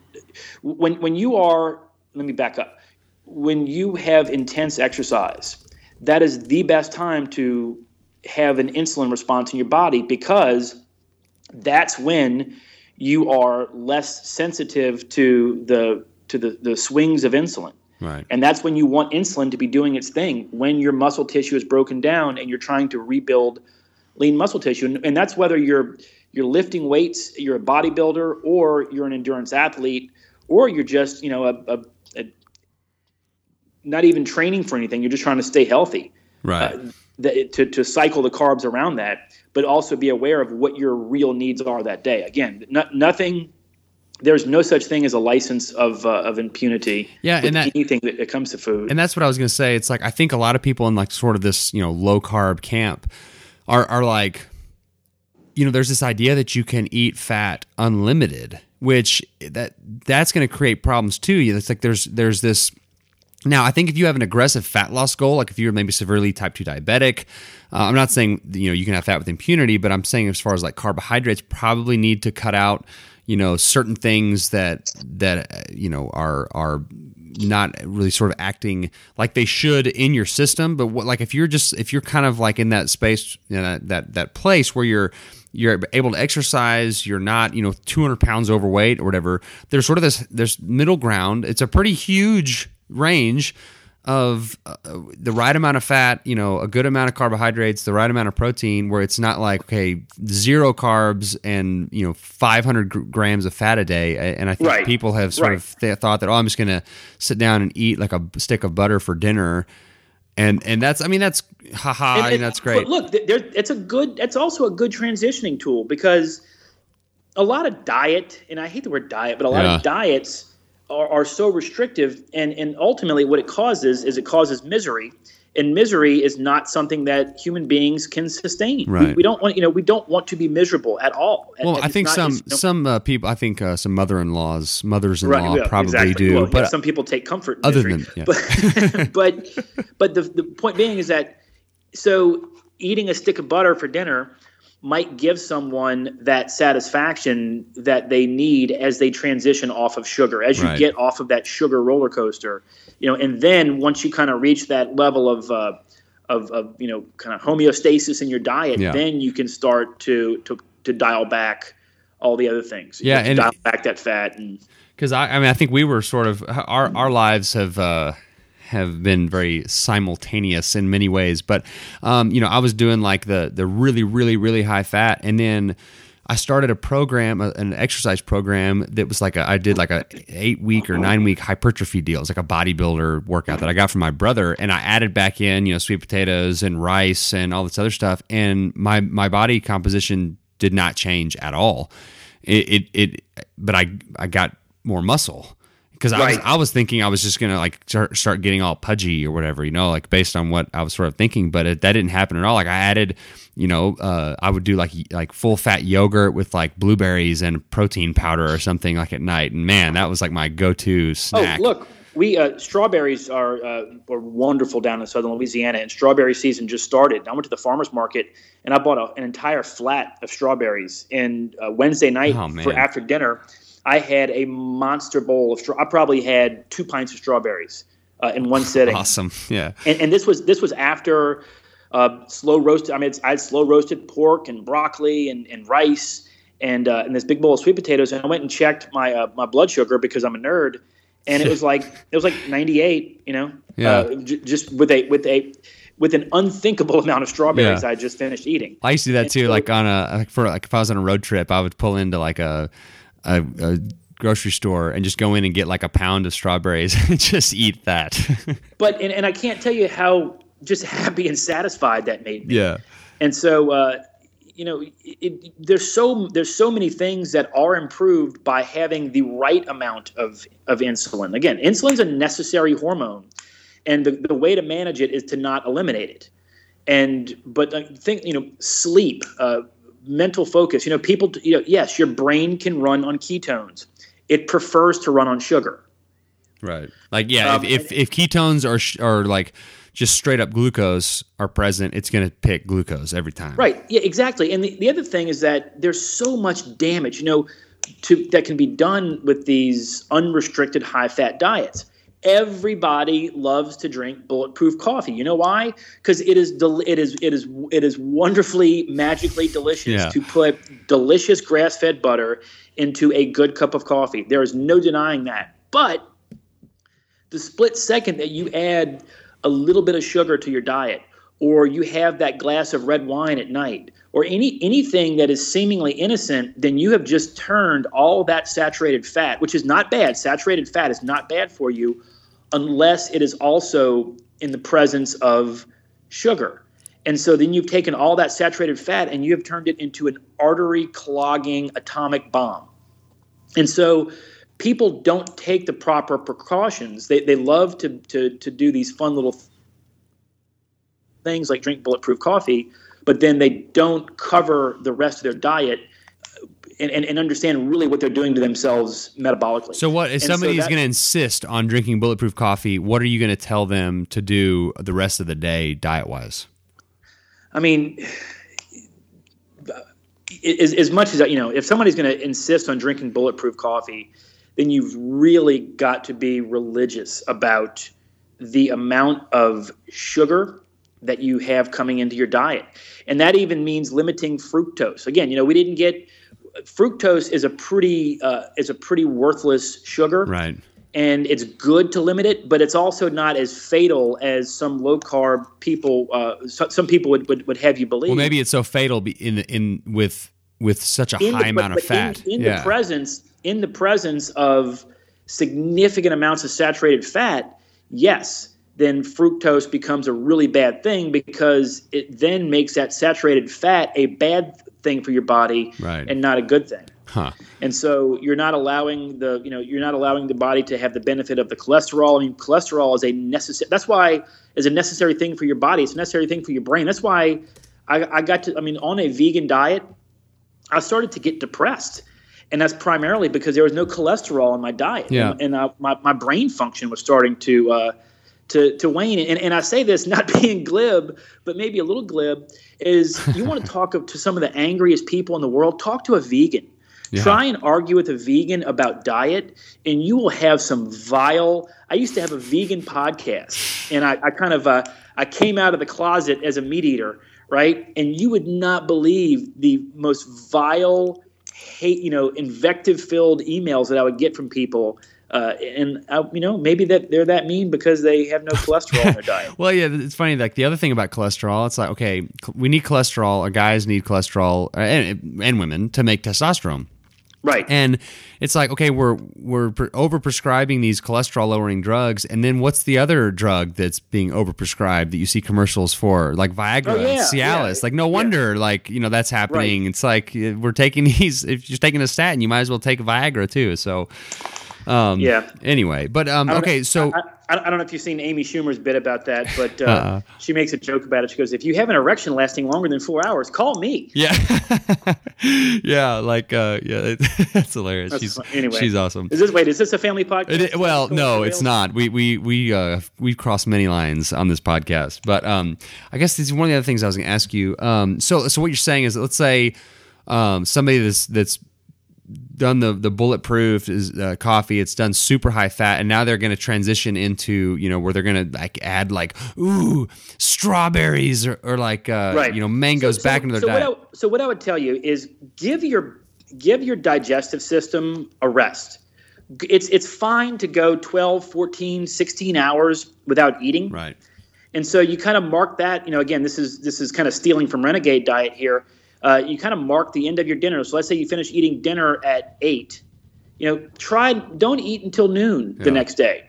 when when you are, let me back up. When you have intense exercise, that is the best time to have an insulin response in your body because that's when you are less sensitive to the to the, the swings of insulin. right. And that's when you want insulin to be doing its thing when your muscle tissue is broken down and you're trying to rebuild lean muscle tissue. And, and that's whether you're you're lifting weights, you're a bodybuilder, or you're an endurance athlete, or you're just you know a, a, a not even training for anything. You're just trying to stay healthy Right. uh, the, to, to cycle the carbs around that, but also be aware of what your real needs are that day. Again, no, nothing there's no such thing as a license of uh, of impunity. Yeah, and that- anything that it comes to food. and that's what I was going to say. It's like I think a lot of people in like sort of this you know low carb camp are are like, you know, there's this idea that you can eat fat unlimited, which that that's going to create problems too. You, it's like there's there's this. Now, I think if you have an aggressive fat loss goal, like if you're maybe severely type two diabetic, uh, I'm not saying you know you can have fat with impunity, but I'm saying as far as like carbohydrates, probably need to cut out you know certain things that that uh, you know are are not really sort of acting like they should in your system but what, like if you're just if you're kind of like in that space you know, that that place where you're you're able to exercise you're not you know 200 pounds overweight or whatever there's sort of this there's middle ground it's a pretty huge range of uh, the right amount of fat, you know, a good amount of carbohydrates, the right amount of protein, where it's not like okay, zero carbs and you know 500 gr- grams of fat a day. And I think Right. people have sort Right. of th- thought that oh, I'm just going to sit down and eat like a stick of butter for dinner, and and that's I mean that's haha, And- mean, and- that's great. But look, there, it's a good. It's also a good transitioning tool because a lot of diet, and I hate the word diet, but a lot Yeah. of diets are, are so restrictive, and and ultimately what it causes is it causes misery. And misery is not something that human beings can sustain. Right. We, don't want, you know, we don't want to be miserable at all. Well, and I think some you know, some uh, people, I think uh, some mother-in-laws, mothers-in-law yeah, probably exactly. do, Well, yeah, but some people take comfort. In Other misery. than- yeah. but but but the the point being is that so eating a stick of butter for dinner might give someone that satisfaction that they need as they transition off of sugar as you Right. get off of that sugar roller coaster you know and then once you kind of reach that level of uh, of, of you know kind of homeostasis in your diet Yeah. then you can start to to to dial back all the other things You Yeah, and- dial back that fat and because I, I mean, I think we were sort of our our lives have uh, have been very simultaneous in many ways. But um, you know, I was doing like the the really really really high fat, and then I started a program, an exercise program that was like a, I did like a eight week or nine week hypertrophy deal. It's like a bodybuilder workout that I got from my brother, and I added back in you know sweet potatoes and rice and all this other stuff, and my my body composition did not change at all. It it, it but I I got more muscle because I was I was thinking I was just gonna like start, start getting all pudgy or whatever, you know, like based on what I was sort of thinking. But it, that didn't happen at all. Like I added, you know, uh, I would do like like full fat yogurt with like blueberries and protein powder or something like at night. And man, that was like my go to snack. Oh, look, we uh, strawberries are uh, are wonderful down in southern Louisiana, and strawberry season just started. I went to the farmers market and I bought a, an entire flat of strawberries. And uh, Wednesday night Oh, for after dinner, I had a monster bowl of. Straw- I probably had two pints of strawberries uh, in one sitting. Awesome, yeah. and, and this was this was after uh, slow roasted. I mean, it's, I had slow roasted pork and broccoli and, and rice and uh, and this big bowl of sweet potatoes. And I went and checked my uh, my blood sugar because I'm a nerd, and it was like it was like 98. You know, Yeah. uh, j- just with a with a with an unthinkable amount of strawberries Yeah. I just finished eating. I used to do that And too. so- Like on a like for like if I was on a road trip, I would pull into like a a, a grocery store and just go in and get like a pound of strawberries and just eat that. But and, and I can't tell you how just happy and satisfied that made me. yeah. and so uh, you know it, it, there's so there's so many things that are improved by having the right amount of of insulin again insulin's a necessary hormone and the, the way to manage it is to not eliminate it and but I think you know sleep uh, mental focus you know people you know yes your brain can run on ketones it prefers to run on sugar Right. Like yeah, Um, if, if if ketones are are like just straight up glucose are present, it's going to pick glucose every time. Right. Yeah, exactly. And the, the other thing is that there's so much damage, you know, to that can be done with these unrestricted high fat diets. Everybody loves to drink bulletproof coffee. You know why? Because it is del- it is it is it is wonderfully magically delicious Yeah. to put delicious grass fed butter into a good cup of coffee. There is no denying that. But the split second that you add a little bit of sugar to your diet or you have that glass of red wine at night or any anything that is seemingly innocent then you have just turned all that saturated fat which is not bad saturated fat is not bad for you unless it is also in the presence of sugar and so then you've taken all that saturated fat and you have turned it into an artery clogging atomic bomb And so people don't take the proper precautions. They, they love to, to, to do these fun little things like drink bulletproof coffee, but then they don't cover the rest of their diet and, and, and understand really what they're doing to themselves metabolically. So, what if And so somebody's that- going to insist on drinking bulletproof coffee? What are you going to tell them to do the rest of the day, diet wise? I mean, as, as much as you know, if somebody's going to insist on drinking bulletproof coffee, then you've really got to be religious about the amount of sugar that you have coming into your diet, and that even means limiting fructose. Again, you know, we didn't get fructose is a pretty uh, is a pretty worthless sugar, Right. and it's good to limit it, but it's also not as fatal as some low carb people. Uh, so, some people would, would, would have you believe. Well, maybe it's so fatal in in with with such a in high the, amount but- of but fat. In, in yeah. the presence, in the presence of significant amounts of saturated fat, yes, then fructose becomes a really bad thing because it then makes that saturated fat a bad thing for your body Right. and not a good thing. huh. And so you're not allowing the you know you're not allowing the body to have the benefit of the cholesterol. I mean, cholesterol is a necessary. That's why is a necessary thing for your body. It's a necessary thing for your brain. That's why I, I got to. I mean, on a vegan diet, I started to get depressed, and that's primarily because there was no cholesterol in my diet. Yeah. and, and uh, my my brain function was starting to. Uh, to, to wane and, and I say this not being glib, but maybe a little glib is you want to talk to some of the angriest people in the world. Talk to a vegan. Yeah. Try and argue with a vegan about diet, and you will have some vile. I used to have a vegan podcast, and I, I kind of uh, I came out of the closet as a meat eater, right? And you would not believe the most vile, hate, you know, invective-filled emails that I would get from people. Uh, and uh, you know, maybe that they're that mean because they have no cholesterol in their diet. Well, yeah, it's funny. Like the other thing about cholesterol, it's like okay, we need cholesterol, or guys need cholesterol, uh, and, and women to make testosterone. Right. And it's like, okay, we're we're pre- over prescribing these cholesterol lowering drugs, and then what's the other drug that's being over prescribed that you see commercials for, like Viagra, Oh, yeah, Cialis? yeah. Like, no wonder, like you know, that's happening. It's like uh, we're taking these. If you're taking a statin, you might as well take Viagra too. So, um, Yeah. Anyway, but um, okay, know- so I, I, I don't know if you've seen Amy Schumer's bit about that, but uh, Uh-uh. she makes a joke about it. She goes, "If you have an erection lasting longer than four hours, call me." yeah, yeah, like uh, yeah, that's hilarious. That's she's fun. Anyway. she's awesome. Is this wait? Is this a family podcast? It, well, no, it's not. We we we uh we've crossed many lines on this podcast, but um, I guess this is one of the other things I was going to ask you. Um, so so what you're saying is, let's say um somebody that's that's done the the bulletproof is uh, coffee. It's done super high fat, and now they're going to transition into you know where they're going to like add like ooh strawberries or, or like uh, Right. you know mangoes So- back so- into their so diet. What I, so what I would tell you is give your give your digestive system a rest. It's it's fine to go 12, 14, 16 hours without eating. right. And so you kind of mark that, you know, again, this is this is kind of stealing from renegade diet here. Uh, you kind of mark the end of your dinner. So let's say you finish eating dinner at eight. You know, try don't eat until noon the next day,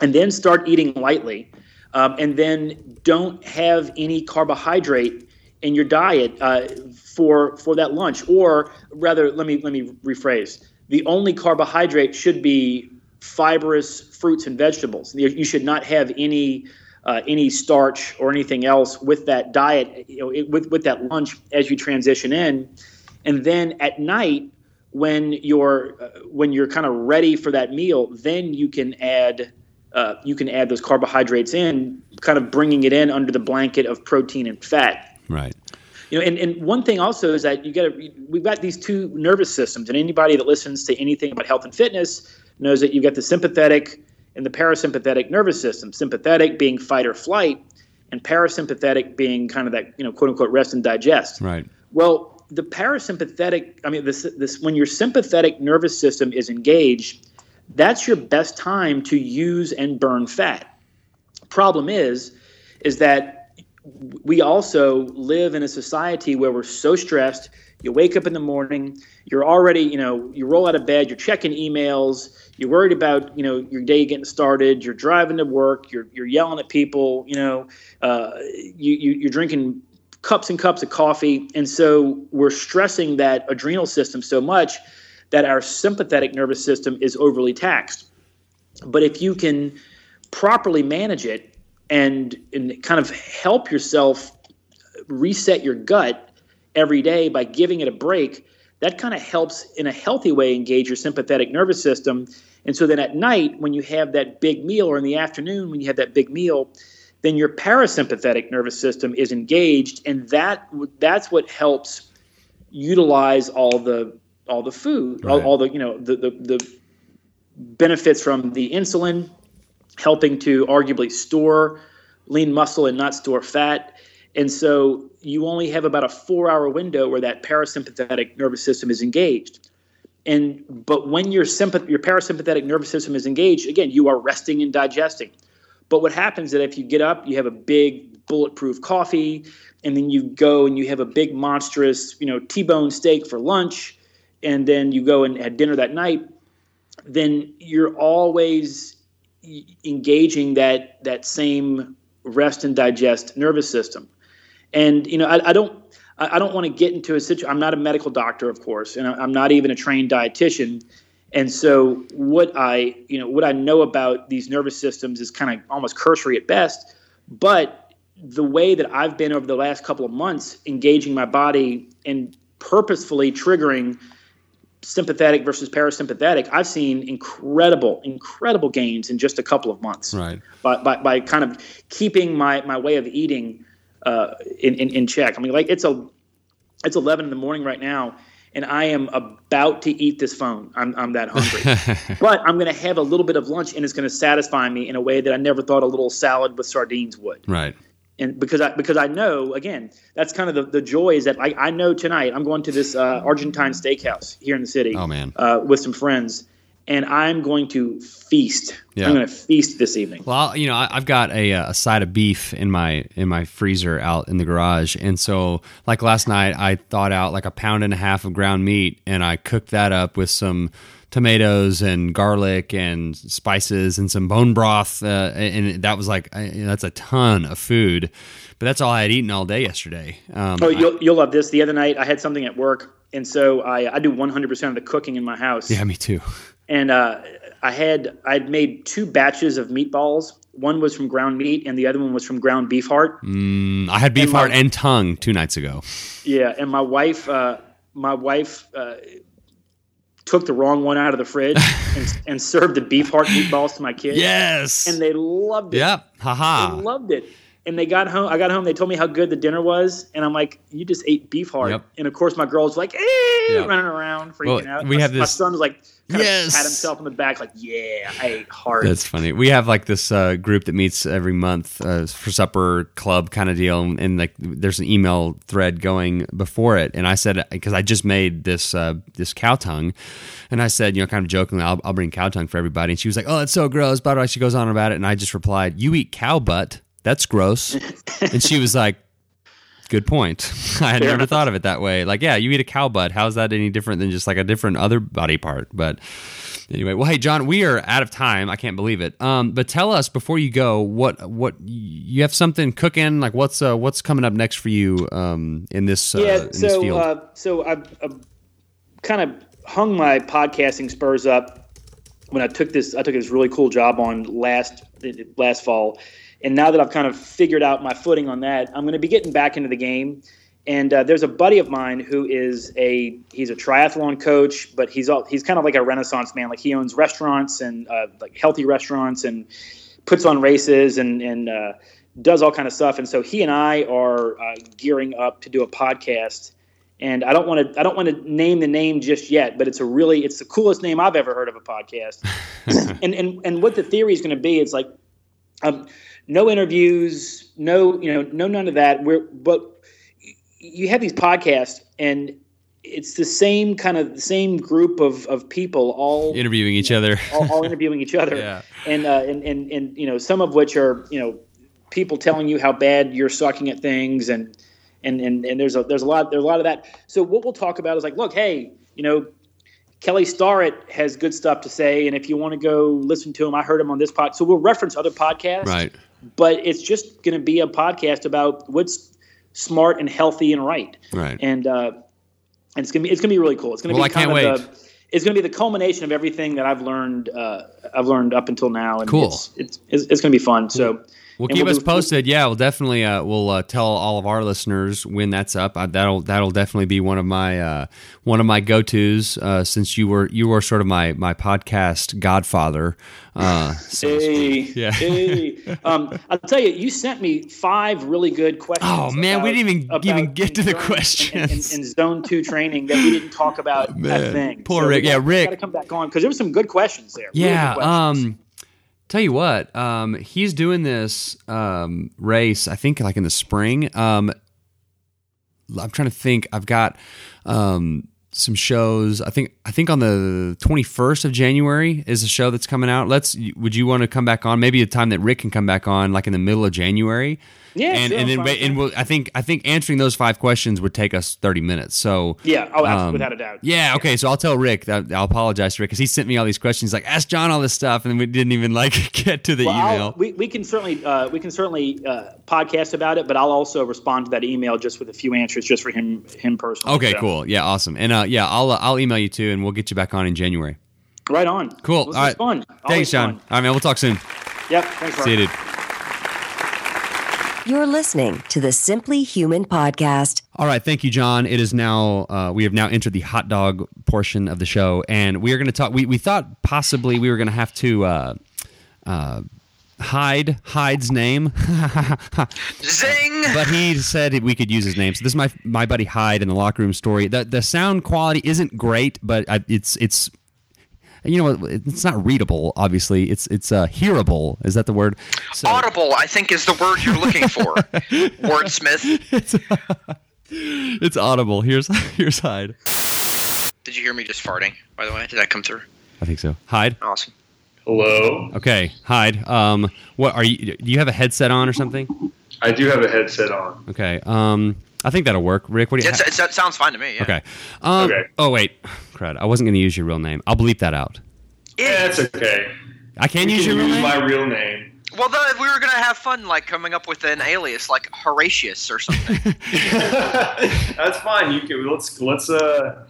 and then start eating lightly, um, and then don't have any carbohydrate in your diet uh, for for that lunch. Or rather, let me let me rephrase: the only carbohydrate should be fibrous fruits and vegetables. You should not have any uh, any starch or anything else with that diet, you know, it, with with that lunch as you transition in, and then at night when you're uh, when you're kind of ready for that meal, then you can add uh, you can add those carbohydrates in, kind of bringing it in under the blanket of protein and fat. Right. You know, and, and one thing also is that you got to we've got these two nervous systems, and anybody that listens to anything about health and fitness knows that you've got the sympathetic and the parasympathetic nervous system. Sympathetic being fight or flight, and parasympathetic being kind of that you know quote unquote rest and digest. Right. Well, the parasympathetic, I mean, this, this when your sympathetic nervous system is engaged, that's your best time to use and burn fat. Problem is, is that we also live in a society where we're so stressed. You wake up in the morning, you're already, you know, you roll out of bed, you're checking emails, you're worried about, you know, your day getting started, you're driving to work, you're, you're yelling at people, you know, uh, you, you, you're drinking cups and cups of coffee. And so we're stressing that adrenal system so much that our sympathetic nervous system is overly taxed. But if you can properly manage it and, and kind of help yourself reset your gut every day by giving it a break, that kind of helps in a healthy way engage your sympathetic nervous system. And so then at night, when you have that big meal, or in the afternoon when you have that big meal, then your parasympathetic nervous system is engaged, and that that's what helps utilize all the all the food, right. all, all, the you know the, the the benefits from the insulin, helping to arguably store lean muscle and not store fat. And so you only have about a four hour window where that parasympathetic nervous system is engaged. And but when your sympath- your parasympathetic nervous system is engaged, again, you are resting and digesting. But what happens is that if you get up, you have a big bulletproof coffee, and then you go and you have a big monstrous, you know, T-bone steak for lunch, and then you go and have dinner that night, then you're always engaging that that same rest and digest nervous system. And you know, I, I don't I don't want to get into a situation. I'm not a medical doctor, of course, and I'm not even a trained dietitian. And so, what I you know what I know about these nervous systems is kind of almost cursory at best. But the way that I've been over the last couple of months engaging my body and purposefully triggering sympathetic versus parasympathetic, I've seen incredible, incredible gains in just a couple of months. Right. By, by, by kind of keeping my, my way of eating uh, in, in, in check. I mean, like it's a it's 11 in the morning right now, and I am about to eat this phone. I'm, I'm that hungry. but I'm going to have a little bit of lunch, and it's going to satisfy me in a way that I never thought a little salad with sardines would. Right. And because I because I know again that's kind of the, the joy is that I, I know tonight I'm going to this uh, Argentine steakhouse here in the city. Oh man, uh, with some friends, and I'm going to feast. Yeah. I'm going to feast this evening. Well, you know, I, have got a, a, side of beef in my in my freezer out in the garage, and so like last night, I thawed out like a pound and a half of ground meat, and I cooked that up with some tomatoes and garlic and spices and some bone broth, uh, and that was like I, that's a ton of food. But that's all I had eaten all day yesterday. Um, oh, you'll, I, you'll love this. The other night, I had something at work and so I, I do 100% of the cooking in my house. Yeah, me too and uh, I had I'd made two batches of meatballs. One was from ground meat, and the other one was from ground beef heart. Mm, I had beef and heart my, and tongue two nights ago. Yeah, and my wife, uh, my wife uh, took the wrong one out of the fridge and, and, served the beef heart meatballs to my kids. Yes, and they loved it. Yep, haha, they loved it. And they got home. I got home. They told me how good the dinner was, and I'm like, "You just ate beef heart." Yep. And of course, my girl's like, "Eh," yep. running around, freaking well, out. We my, have this. My son was like yes. pat himself on the back like, yeah, I ate hard. That's funny. We have like this uh, group that meets every month uh, for supper club kind of deal, and, and, like there's an email thread going before it. And I said because I just made this uh, this cow tongue, and I said you know kind of jokingly I'll, I'll bring cow tongue for everybody, and she was like, oh, it's so gross. By the way, she goes on about it, and I just replied, you eat cow butt. That's gross. and she was like, Good point. I had never thought of it that way. Like, yeah, you eat a cow butt. How's that any different than just like a different other body part? But anyway, well, hey, Jon, we are out of time. I can't believe it. Um, but tell us before you go, what what you have something cooking? Like, what's uh, what's coming up next for you um, in this? Uh, yeah, in so this uh, so I, I kind of hung my podcasting spurs up when I took this. I took this really cool job on last last fall and now that I've kind of figured out my footing on that, I'm going to be getting back into the game. And uh, there's a buddy of mine who is a he's a triathlon coach, but he's all, he's kind of like a renaissance man. Like he owns restaurants and uh, like healthy restaurants and puts on races and and uh, does all kind of stuff. And so he and I are uh, gearing up to do a podcast. And I don't want to I don't want to name the name just yet, but it's a really it's the coolest name I've ever heard of a podcast. and and and what the theory is going to be is like. Um, no interviews, no, you know, no none of that. We're but you have these podcasts and it's the same kind of the same group of, of people all interviewing each you know, other, all, all, interviewing each other, yeah. and, uh, and and and you know some of which are you know people telling you how bad you're sucking at things, and and and, and there's a there's a lot there's a lot of that. So what we'll talk about is like, look, hey, you know, Kelly Starrett has good stuff to say, and if you want to go listen to him, I heard him on this pod. So we'll reference other podcasts, right? But it's just going to be a podcast about what's smart and healthy and right. Right. And uh, and it's gonna be it's gonna be really cool. It's gonna well, be I can't wait. The, going to be the culmination of everything that I've learned. Uh, I've learned up until now, and Cool. it's it's, it's, it's going to be fun. So. Well, keep we'll us posted. Yeah, we'll definitely uh, we'll uh, tell all of our listeners when that's up. Uh, that'll that'll definitely be one of my uh, one of my go tos uh, since you were you were sort of my my podcast godfather. Uh, so. Hey, Yeah. hey. Um, I'll tell you, you sent me five really good questions. Oh, man, we didn't even- even get to the questions. in, in, in zone two training that we didn't talk about man. a thing. Poor we Rick. Yeah, Rick. Got to come back on because there were some good questions there. Really Yeah. good questions. Um, tell you what, um, he's doing this um, race. I think like in the spring. Um, I'm trying to think. I've got um, some shows. I think I think on the 21st of January is a show that's coming out. Let's. Would you want to come back on? Maybe a time that Rick can come back on, like in the middle of January. Yeah, and sure, and then and we'll, I think I think answering those five questions would take us 30 minutes. So yeah. Oh, um, without a doubt. yeah, okay. So I'll tell Rick that I'll apologize to Rick because he sent me all these questions. Like, ask Jon all this stuff, and we didn't even like get to the Well, I'll- email. we, we can certainly uh, we can certainly uh, podcast about it, but I'll also respond to that email just with a few answers just for him him personally. okay, So, cool. Yeah, awesome. And uh, yeah, I'll uh, I'll email you too, and we'll get you back on in January. Right on. Cool. This all right. fun. Thanks, Always Jon. fun. All right, man. We'll talk soon. Yep. Thanks. See you, dude. You're listening to the Simply Human podcast. All right, thank you, Jon. It is now uh, we have now entered the hot dog portion of the show, and we are going to talk. We we thought possibly we were going to have to. Uh, uh, hide Hyde's name, Zing! but he said we could use his name. So this is my my buddy Hyde in the locker room story. The the sound quality isn't great, but I, it's it's you know it's not readable. Obviously, it's it's uh, hearable. Is that the word? So, Audible, I think, is the word you're looking for. Wordsmith. it's it's audible. Here's here's Hyde. Did you hear me just farting, by the way? Did that come through? I think so. Hyde. Awesome. Hello. Okay, Hyde. Um, what are you? Do you have a headset on or something? I do have a headset on. Okay. Um, I think that'll work. Rick, what do you? It's, it's, it sounds fine to me. Yeah. okay. Um, Okay. Oh wait, crud. I wasn't going to use your real name. I'll bleep that out. Yeah, it's okay. I can You use can your real use name. my real name. Well, the, we were gonna have fun, like coming up with an alias, like Horatius or something. That's fine. You can let's let's uh,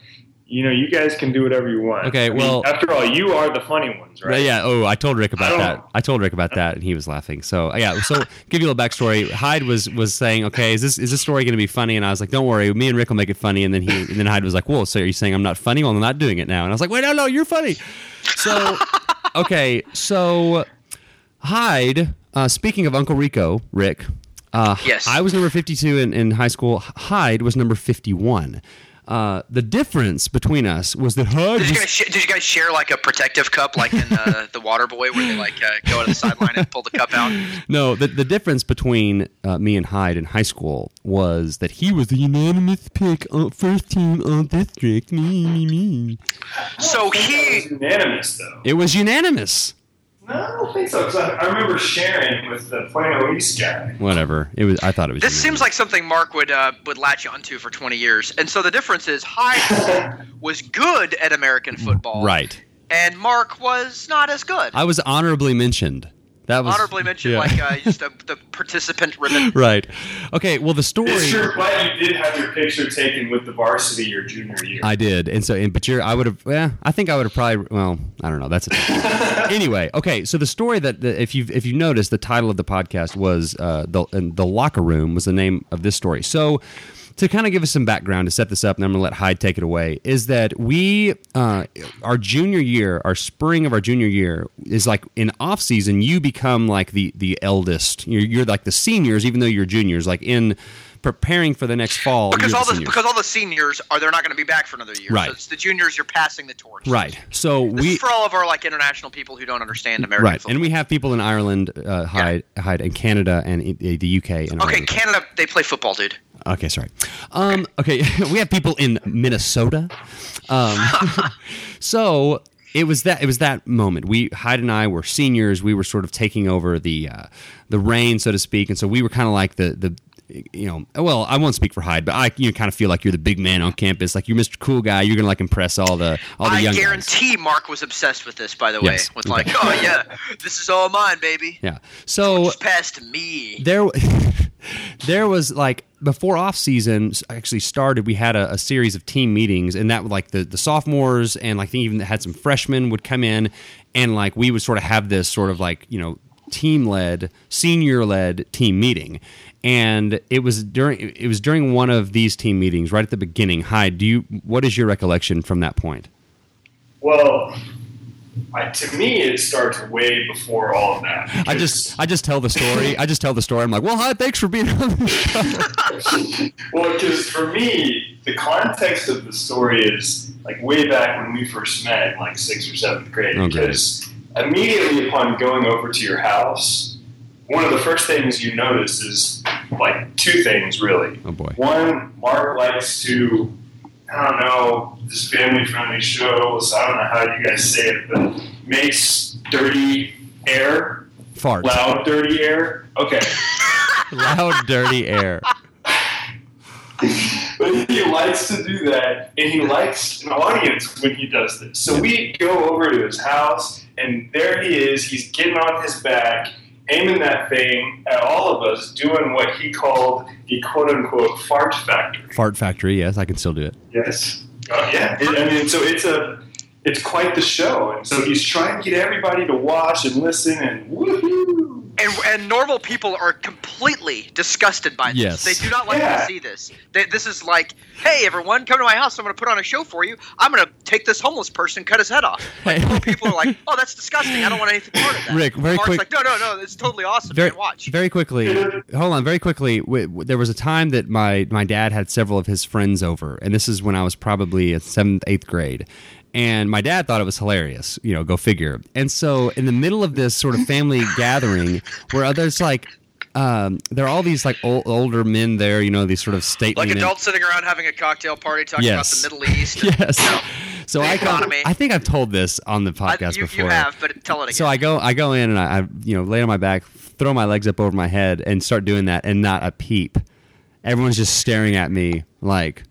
you know, you guys can do whatever you want. Okay, I mean, well- after all, you are the funny ones, right? Yeah, yeah. Oh, I told Rick about don't- that. I told Rick about that, and he was laughing. So yeah. So give you a little backstory. Hyde was was saying, okay, is this is this story going to be funny? And I was like, don't worry, me and Rick will make it funny. And then he and then Hyde was like, whoa, so are you saying I'm not funny? Well, I'm not doing it now. And I was like, wait, no, no, you're funny. So okay, so Hyde. Uh, speaking of Uncle Rico, Rick. Uh, Yes. I was number 52 in, in high school. Hyde was number 51. Uh, the difference between us was that Hyde Did you guys sh- did you guys share like a protective cup, like in uh, the Water Boy, where they like uh, go to the sideline and pull the cup out? No, the, the difference between uh, me and Hyde in high school was that he was the unanimous pick on first team on district. Me, me, me. So It he was unanimous though. It was unanimous. No, I don't think so. 'cause I, I remember sharing with the Plano East guy. Whatever. It was. I thought it was. This seems like something Mark would uh, would latch onto for 20 years. And so the difference is Hyde was good at American football, right. And Mark was not as good. I was honorably mentioned. That was Honorably mentioned, yeah. like uh, just a, the participant ribbon. right. Okay. Well, the story. It's true, but you did have your picture taken with the varsity your junior year. I did, and so, and, but you're, I would have, yeah, I think I would have probably, well, I don't know. That's a, anyway. Okay, so the story that, the, if you've, if you noticed, the title of the podcast was uh, the and the locker room was the name of this story. So. To kind of give us some background to set this up, and I'm going to let Hyde take it away, is that we, uh, our junior year, our spring of our junior year, is like in off season. You become like the the eldest. You're, you're like the seniors, even though you're juniors. Like in preparing for the next fall, Because all the seniors. because all the seniors are they're not going to be back for another year. Right. So it's the juniors you're passing the torch. right. So This we for all of our like international people who don't understand American right, football. and we have people in Ireland, uh, Hyde, Hyde, and Canada, and uh, the UK. And okay. Canada they play football, dude. Okay, sorry. Um, okay, we have people in Minnesota. Um, so it was that it was that moment. We Hyde and I were seniors. We were sort of taking over the uh, the reign, so to speak, and so we were kind of like the the. You know, well, I won't speak for Hyde, but I you know, kind of feel like you're the big man on campus. Like you're Mr. Cool Guy. You're gonna like impress all the all the I young guys. I guarantee Mark was obsessed with this, by the way. Yes, With okay. like, oh yeah, this is all mine, baby. Yeah. So to me. there there was like before off season actually started, we had a, a series of team meetings, and that like the the sophomores and like even had some freshmen would come in, and like we would sort of have this sort of like you know team led, senior led team meeting. And it was during it was during one of these team meetings, right at the beginning. Hi, do you? What is your recollection from that point? Well, I, to me, it starts way before all of that. I just I just tell the story. I just tell the story. I'm like, well, hi, thanks for being on the show. well, because for me, the context of the story is like way back when we first met, in like sixth or seventh grade. Oh, great. because immediately upon going over to your house, one of the first things you notice is like two things really. Oh boy. One, Mark likes to, I don't know, this family friendly shows. I don't know how you guys say it, but makes dirty air, Fart. loud, dirty air. Okay. Loud, dirty air. but he likes to do that, and he likes an audience when he does this. So we go over to his house, and there he is. He's getting on his back, aiming that thing at all of us, doing what he called the quote unquote fart factory. Fart factory. Yes, I can still do it. Yes. Uh, yeah. It, I mean, so it's a. It's quite the show, and so he's trying to get everybody to watch and listen, and woohoo! And, and normal people are completely disgusted by this. Yes. They do not like Yeah. to see this. They, this is like, hey, everyone, come to my house. I'm going to put on a show for you. I'm going to take this homeless person, cut his head off. Hey. People are like, oh, that's disgusting. I don't want anything part of that. Rick, very Mark's quick- like, no, no, no, it's totally awesome. very, Man, watch. very quickly. Hold on, very quickly. W- w- there was a time that my my dad had several of his friends over, and this is when I was probably in seventh, eighth grade. And my dad thought it was hilarious, you know, go figure. And so, in the middle of this sort of family gathering, where others like, um, there are all these like ol- older men there, you know, these sort of stately like men. adults sitting around having a cocktail party talking Yes. about the Middle East. and, Yes. you know, So I, go. I think I've told this on the I- podcast you, before. you have, but tell it again. So I go, I go in and I, I, you know, lay on my back, throw my legs up over my head, and start doing that, and not a peep. Everyone's just staring at me like,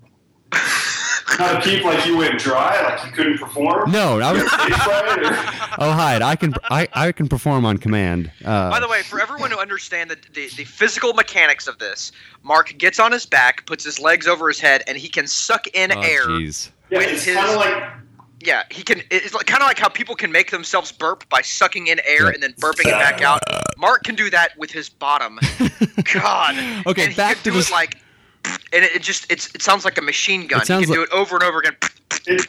Not a peep like you went dry, like you couldn't perform. no, I was, Stage oh Hyde, I can, I, I can perform on command. Uh, By the way, for everyone to understand the, the, the physical mechanics of this, Mark gets on his back, puts his legs over his head, and he can suck in oh, air. jeez. Yeah, With it's his- kind of like Yeah, he can. It's like, kind of like how people can make themselves burp by sucking in air and then burping it back out. Mark can do that with his bottom. God. Okay, and he back can to do this- it like, and it, it just it's it sounds like a machine gun. It sounds he can like- do it over and over again. it's,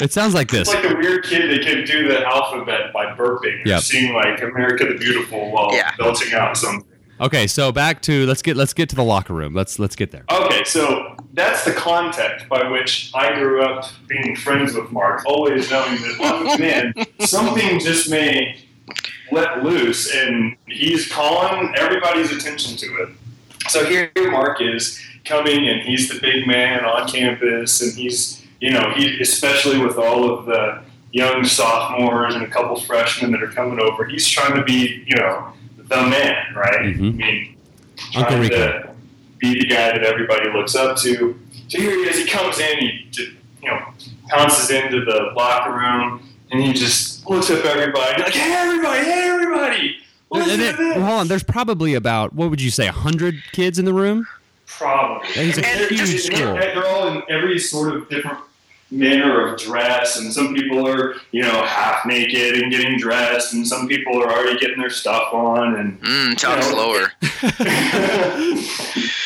It sounds like this. it's like a weird kid that can do the alphabet by burping. Or Yep. Seeing like America the Beautiful while Yeah. belching out something. Okay, so back to let's get let's get to the locker room. Let's let's get there. Okay, so that's the context by which I grew up being friends with Mark, always knowing that one oh, man, something just may let loose, and he's calling everybody's attention to it. So here Mark is coming, and he's the big man on campus, and he's, you know, he especially with all of the young sophomores and a couple freshmen that are coming over, he's trying to be, you know, the man, right? Mhm. I mean, Uncle trying Rico. to be the guy that everybody looks up to. So here he is. He comes in. He just, you know pounces into the locker room, and he just looks up everybody like, "Hey, everybody! Hey, everybody! Listen And to it- hold on, there's probably about what would you say, hundred kids in the room? Probably. He's a They're huge just- school. They're all in every sort of different manner of dress, and some people are, you know, half naked and getting dressed, and some people are already getting their stuff on, and Mm, talk You know, slower.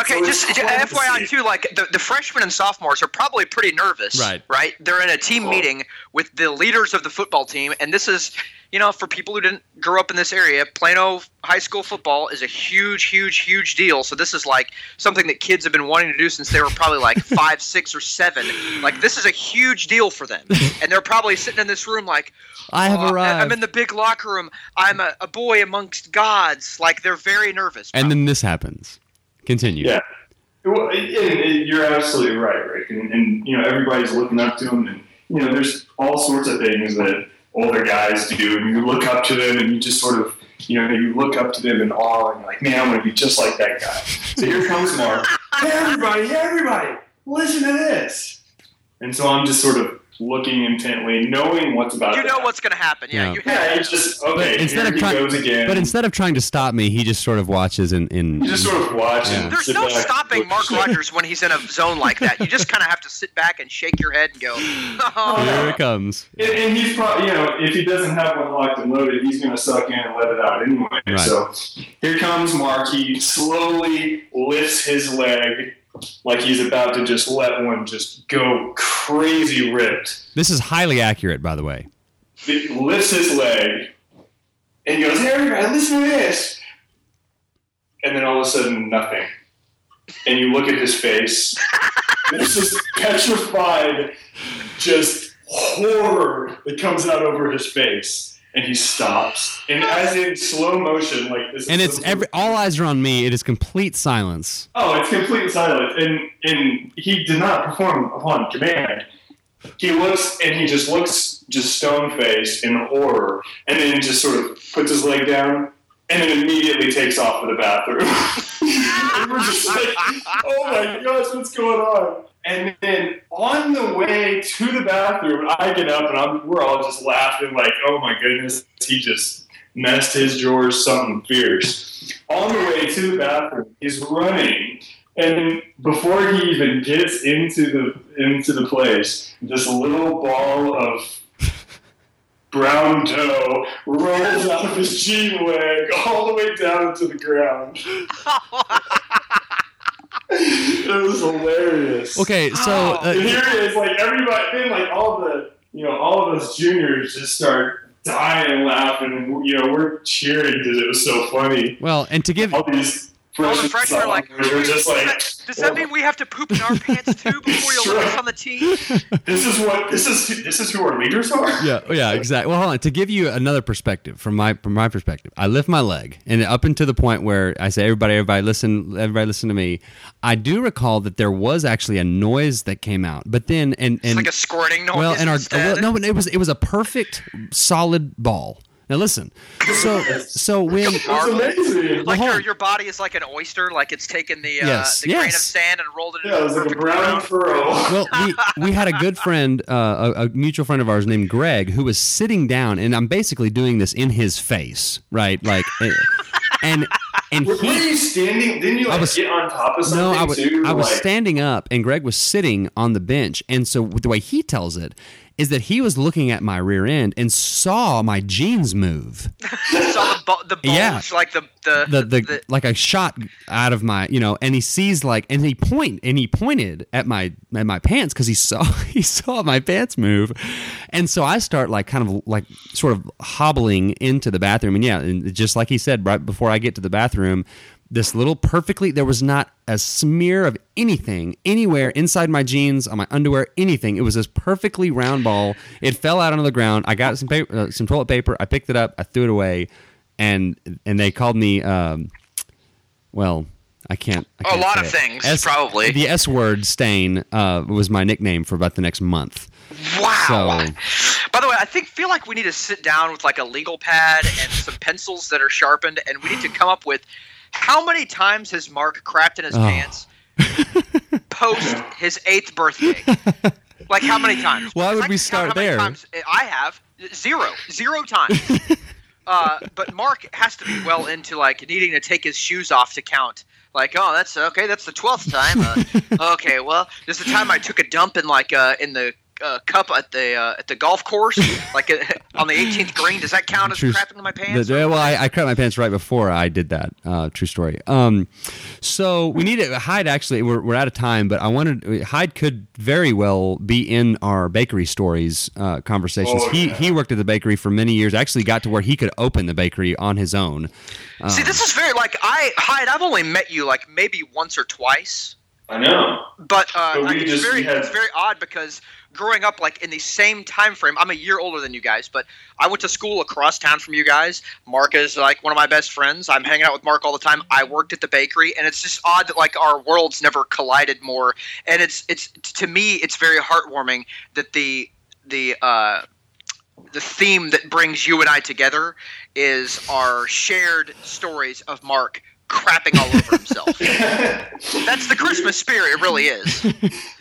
Okay, just it's j- fun to FYI too, like the, the freshmen and sophomores are probably pretty nervous, Right. Right? They're in a team Cool. meeting with the leaders of the football team, and this is, you know, for people who didn't grow up in this area, Plano high school football is a huge, huge, huge deal. So this is like something that kids have been wanting to do since they were probably like five, six, or seven. Like this is a huge deal for them, and they're probably sitting in this room like, I have oh, arrived. I'm in the big locker room. I'm a, a boy amongst gods. Like they're very nervous. and then this happens. Continue. Yeah. Well, and, and you're absolutely right, Rick. And, and you know everybody's looking up to him, and you know there's all sorts of things that older guys do, and you look up to them, and you just sort of you know you look up to them in awe, and you're like, man, I want to be just like that guy. So here comes Mark. hey, everybody! Hey, everybody! Listen to this. And so I'm just sort of looking intently, knowing what's about. To happen, you to know happen. what's going to happen. Yeah, Yeah. you Yeah, have it's just okay. But instead here of he trying, goes again. but instead of trying to stop me, he just sort of watches and in, you just sort of watches. Yeah. There's no back, stopping look- Mark Rogers when he's in a zone like that. You just kind of have to sit back and shake your head and go, oh, Here it comes. And, and he's probably, you know, if he doesn't have one locked and loaded, he's going to suck in and let it out anyway. Right. So here comes Mark. He slowly lifts his leg like he's about to just let one just go crazy ripped. This is highly accurate, by the way. He lifts his leg and goes, Hey, everybody, listen to this. And then all of a sudden, nothing. And you look at his face. There's this petrified, just horror that comes out over his face. And he stops. And as in slow motion, like this And it's every all eyes are on me. It is complete silence. Oh, it's complete silence. And and he did not perform upon command. He looks and he just looks just stone faced in horror and then just sort of puts his leg down and then immediately takes off to the bathroom. and we're just like, oh my gosh, what's going on? And then on the way to the bathroom, I get up and I'm, we're all just laughing like, oh my goodness, he just messed his drawers something fierce. On the way to the bathroom, he's running, and before he even gets into the into the place, this little ball of brown dough rolls out of his jean leg all the way down to the ground. it was hilarious. Okay, so And uh, here it is, like everybody, then like all the, you know, all of us juniors just start dying laughing, you know we're cheering because it was so funny. well, and to give All these All the freshmen, freshmen are like, sophomores were just like, does that mean we have to poop in our pants too before you let us on the team? this is what this is. This is who our leaders are. yeah, oh, yeah, exactly. Well, hold on. To give you another perspective from my from my perspective, I lift my leg, and up until the point where I say, "Everybody, everybody, listen, everybody, listen to me." I do recall that there was actually a noise that came out, but then and It's and like a squirting noise well, and our instead. no, but it was it was a perfect solid ball. Now listen, so so when It's amazing. like your, your body is like an oyster, like it's taken the uh, Yes, the grain of sand and rolled it in. Yeah, it was like a perfect brown furrow. well, we, we had a good friend, uh, a, a mutual friend of ours named Greg, who was sitting down, and I'm basically doing this in his face, right? Like, eh, and and Were, were he. you standing? Didn't you like I was- get on top of something No, I was too? I was like, standing up, and Greg was sitting on the bench, and so the way he tells it is that he was looking at my rear end and saw my jeans move. the, bu- the bulge, Yeah. like the the, the, the, like a shot out of my you know and he sees like and he point and he pointed at my at my pants because he saw he saw my pants move. And so i start like kind of like sort of hobbling into the bathroom. And yeah and just like he said right before i get to the bathroom this little perfectly there was not a smear of anything anywhere inside my jeans on my underwear anything. It was this perfectly round ball. It fell out onto the ground. I got some paper uh, some toilet paper. I picked it up. I threw it away and and they called me um well i can't I A can't lot of it. things, S- probably. the s word stain uh was my nickname for about the next month Wow. So- By the way, I think feel like we need to sit down with like a legal pad and some pencils that are sharpened, and we need to come up with how many times has Mark crapped in his Oh. pants post his eighth birthday? Like how many times? Why would we start there? I have zero, zero times. uh, but Mark has to be well into like needing to take his shoes off to count. Like, oh, that's okay. That's the twelfth time. Uh, okay, well, this is the time I took a dump in like uh, in the uh, cup at the uh, at the golf course, like uh, on the 18th green. Does that count as True- crapping in my pants? The- well, I, I cut my pants right before I did that. Uh, true story. Um, so we need to Hyde. Actually, we're, we're out of time, but I wanted Hyde could very well be in our bakery stories uh, conversations. Oh, he yeah. he worked at the bakery for many years. Actually, got to where he could open the bakery on his own. See, this is very like I Hyde. I've only met you like maybe once or twice. I know. But, uh, But I mean, it's very we had- it's very odd because growing up like in the same time frame, I'm a year older than you guys, but I went to school across town from you guys. Mark is like one of my best friends. I'm hanging out with Mark all the time. I worked at the bakery, and it's just odd that like our worlds never collided more. And it's it's to me, it's very heartwarming that the the uh, the theme that brings you and I together is our shared stories of Mark crapping all over himself. That's the Christmas spirit. It really is.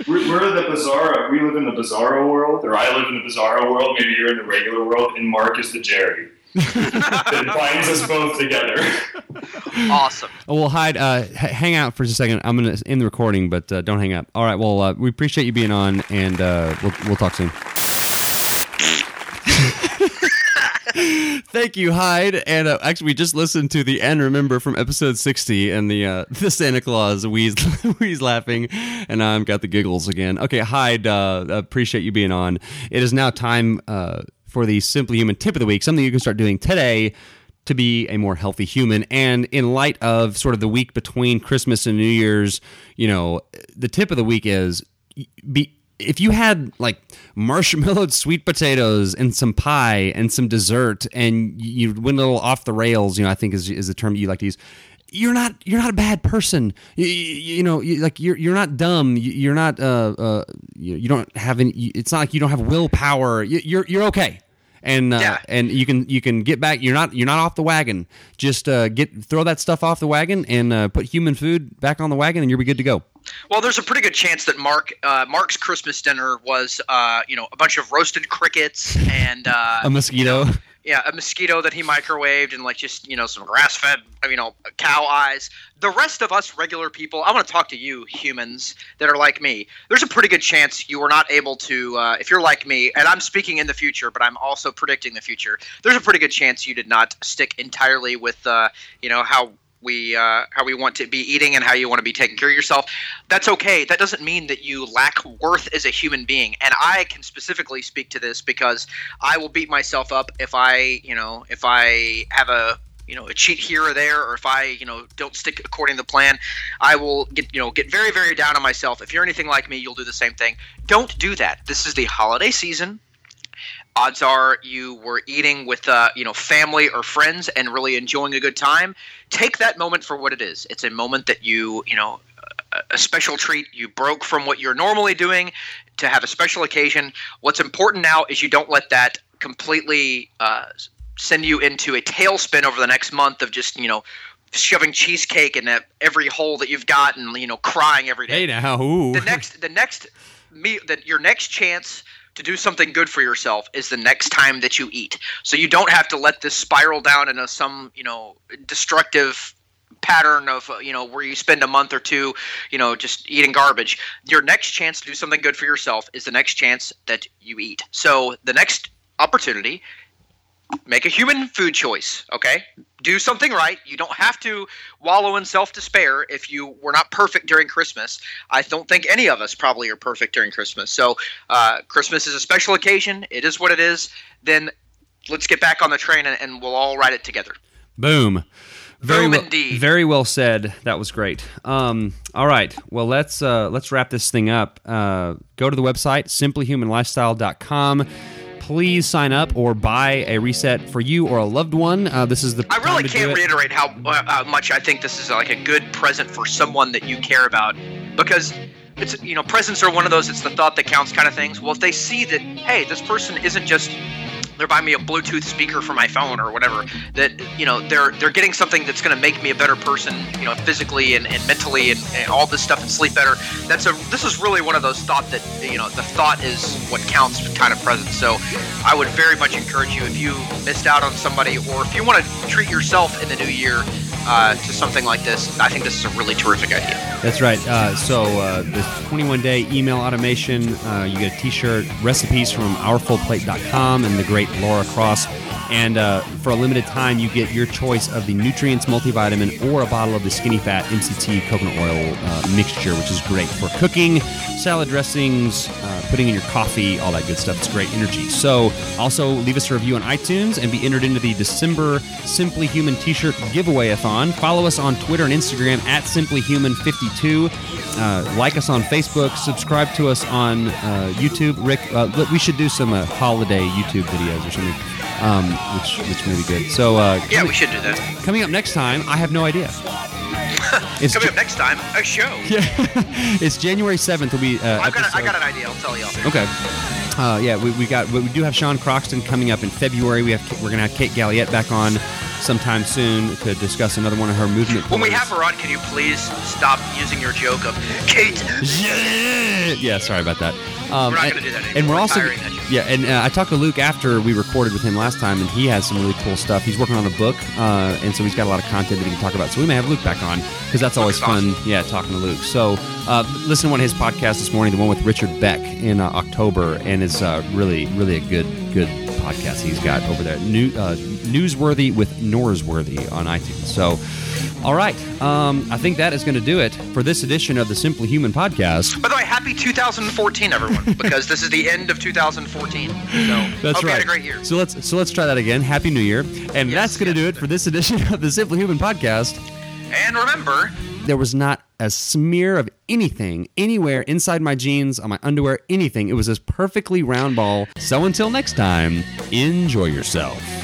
We're, we're the bizarro. We live in the bizarro world, or I live in the bizarro world. Maybe you're in the regular world, and Mark is the Jerry. that binds us both together. Awesome. Oh, well, Hyde, uh, h- hang out for just a second. I'm going to end the recording, but uh, don't hang up. All right. Well, uh, we appreciate you being on, and uh, we'll, we'll talk soon. Thank you, Hyde. And uh, actually, we just listened to the end. remember from episode 60, and the uh, the Santa Claus wheeze wheeze laughing, and I've got the giggles again. Okay, Hyde, uh, appreciate you being on. It is now time uh, for the Simply Human tip of the week, something you can start doing today to be a more healthy human. And in light of sort of the week between Christmas and New Year's, you know, the tip of the week is be if you had like marshmallowed sweet potatoes and some pie and some dessert and you went a little off the rails, you know, I think is is the term you like to use. You're not you're not a bad person. You, you, you know, you, like you're you're not dumb. You, you're not uh uh you, don't have any. It's not like you don't have willpower. You, you're you're okay and uh, Yeah. and you can you can get back. You're not you're not off the wagon. Just uh, get throw that stuff off the wagon and uh, put human food back on the wagon, and you'll be good to go. Well, there's a pretty good chance that Mark uh, Mark's Christmas dinner was, uh, you know, a bunch of roasted crickets and uh, A mosquito. yeah, a mosquito that he microwaved and like just you know some grass-fed, you know, cow eyes. The rest of us regular people, I want to talk to you humans that are like me. There's a pretty good chance you were not able to, uh, if you're like me, and I'm speaking in the future, but I'm also predicting the future. There's a pretty good chance you did not stick entirely with, uh, you know, how we uh, how we want to be eating and how you want to be taking care of yourself. That's okay. That doesn't mean that you lack worth as a human being. And I can specifically speak to this because I will beat myself up if I, you know, if I have a you know a cheat here or there or if i you know don't stick according to the plan i will get you know get very very down on myself if you're anything like me you'll do the same thing don't do that this is the holiday season odds are you were eating with uh, you know family or friends and really enjoying a good time take that moment for what it is. It's a moment that you you know a- special treat. You broke from what you're normally doing to have a special occasion. What's important now is you don't let that completely uh, send you into a tailspin over the next month of just you know shoving cheesecake in every hole that you've got and you know crying every day. Hey now, ooh. the next the next me that your next chance to do something good for yourself is the next time that you eat. So you don't have to let this spiral down into some you know destructive pattern of uh, you know where you spend a month or two you know just eating garbage. Your next chance to do something good for yourself is the next chance that you eat. So the next opportunity make a human food choice okay do something right you don't have to wallow in self-despair if you were not perfect during christmas i don't think any of us probably are perfect during christmas so uh, christmas is a special occasion it is what it is then let's get back on the train and, and we'll all ride it together Boom. Very Boom well, indeed. Very well said. That was great. Um, all right. Well, let's uh, let's wrap this thing up. Uh, go to the website simplyhumanlifestyle.com. Please sign up or buy a reset for you or a loved one. Uh, this is the I really can't it. reiterate how, uh, how much I think this is like a good present for someone that you care about because it's you know presents are one of those it's the thought that counts kind of things. Well, if they see that hey, this person isn't just they're buying me a Bluetooth speaker for my phone or whatever that you know they're they're getting something that's going to make me a better person you know physically and, and mentally and, and all this stuff and sleep better. That's a this is really one of those thought that you know the thought is what counts kind of present. So i would very much encourage you if you missed out on somebody or if you want to treat yourself in the new year uh, to something like this i think this is a really terrific idea. That's right. Uh, so uh, the 21 day email automation, uh, you get a t-shirt, recipes from ourfullplate.com and the great Laura Cross. And uh, for a limited time, you get your choice of the nutreince multivitamin or a bottle of the Skinny Fat MCT coconut oil uh, mixture, which is great for cooking, salad dressings, uh, putting in your coffee, all that good stuff. It's great energy. So also leave us a review on iTunes and be entered into the December Simply Human t-shirt giveaway-a-thon. Follow us on Twitter and Instagram at simplyhuman52. Uh, like us on Facebook. Subscribe to us on uh, YouTube. Rick, uh, we should do some holiday YouTube videos or something, um, which which may be good. So uh, yeah we should do that coming up next time, I have no idea. It's, coming up next time a show Yeah, it's January seventh. Will be. Uh, I've got, a, I got an idea i'll tell you Okay. Uh, yeah, we, we got we do have Sean Croxton coming up in February. We have we're gonna have Kate Galliett back on sometime soon to discuss another one of her movement. When we have her on, can you please stop using your joke of Kate? Yeah, yeah. Sorry about that. Um, We're not and- gonna do that And anymore. we're also Retiring that joke. Yeah. And uh, I talked to Luke after we recorded with him last time, and he has some really cool stuff. He's working on a book, uh, and so he's got a lot of content that he can talk about. So we may have Luke back on because that's always fun. Yeah, talking to Luke. So uh, listen to one of his podcasts this morning, the one with Richard Beck in uh, October, and it's uh, really, really a good, good podcast he's got over there. New, uh, newsworthy with Norsworthy on iTunes. So. All right, um, I think that is going to do it for this edition of the Simply Human podcast. By the way, happy 2014, everyone, because this is the end of 2014. So That's right. you had a great year. So let's so let's try that again. Happy New Year, and Yes, that's going to yes. do it for this edition of the Simply Human podcast. And remember, There was not a smear of anything anywhere inside my jeans, on my underwear, anything. It was this perfectly round ball. So until next time, enjoy yourself.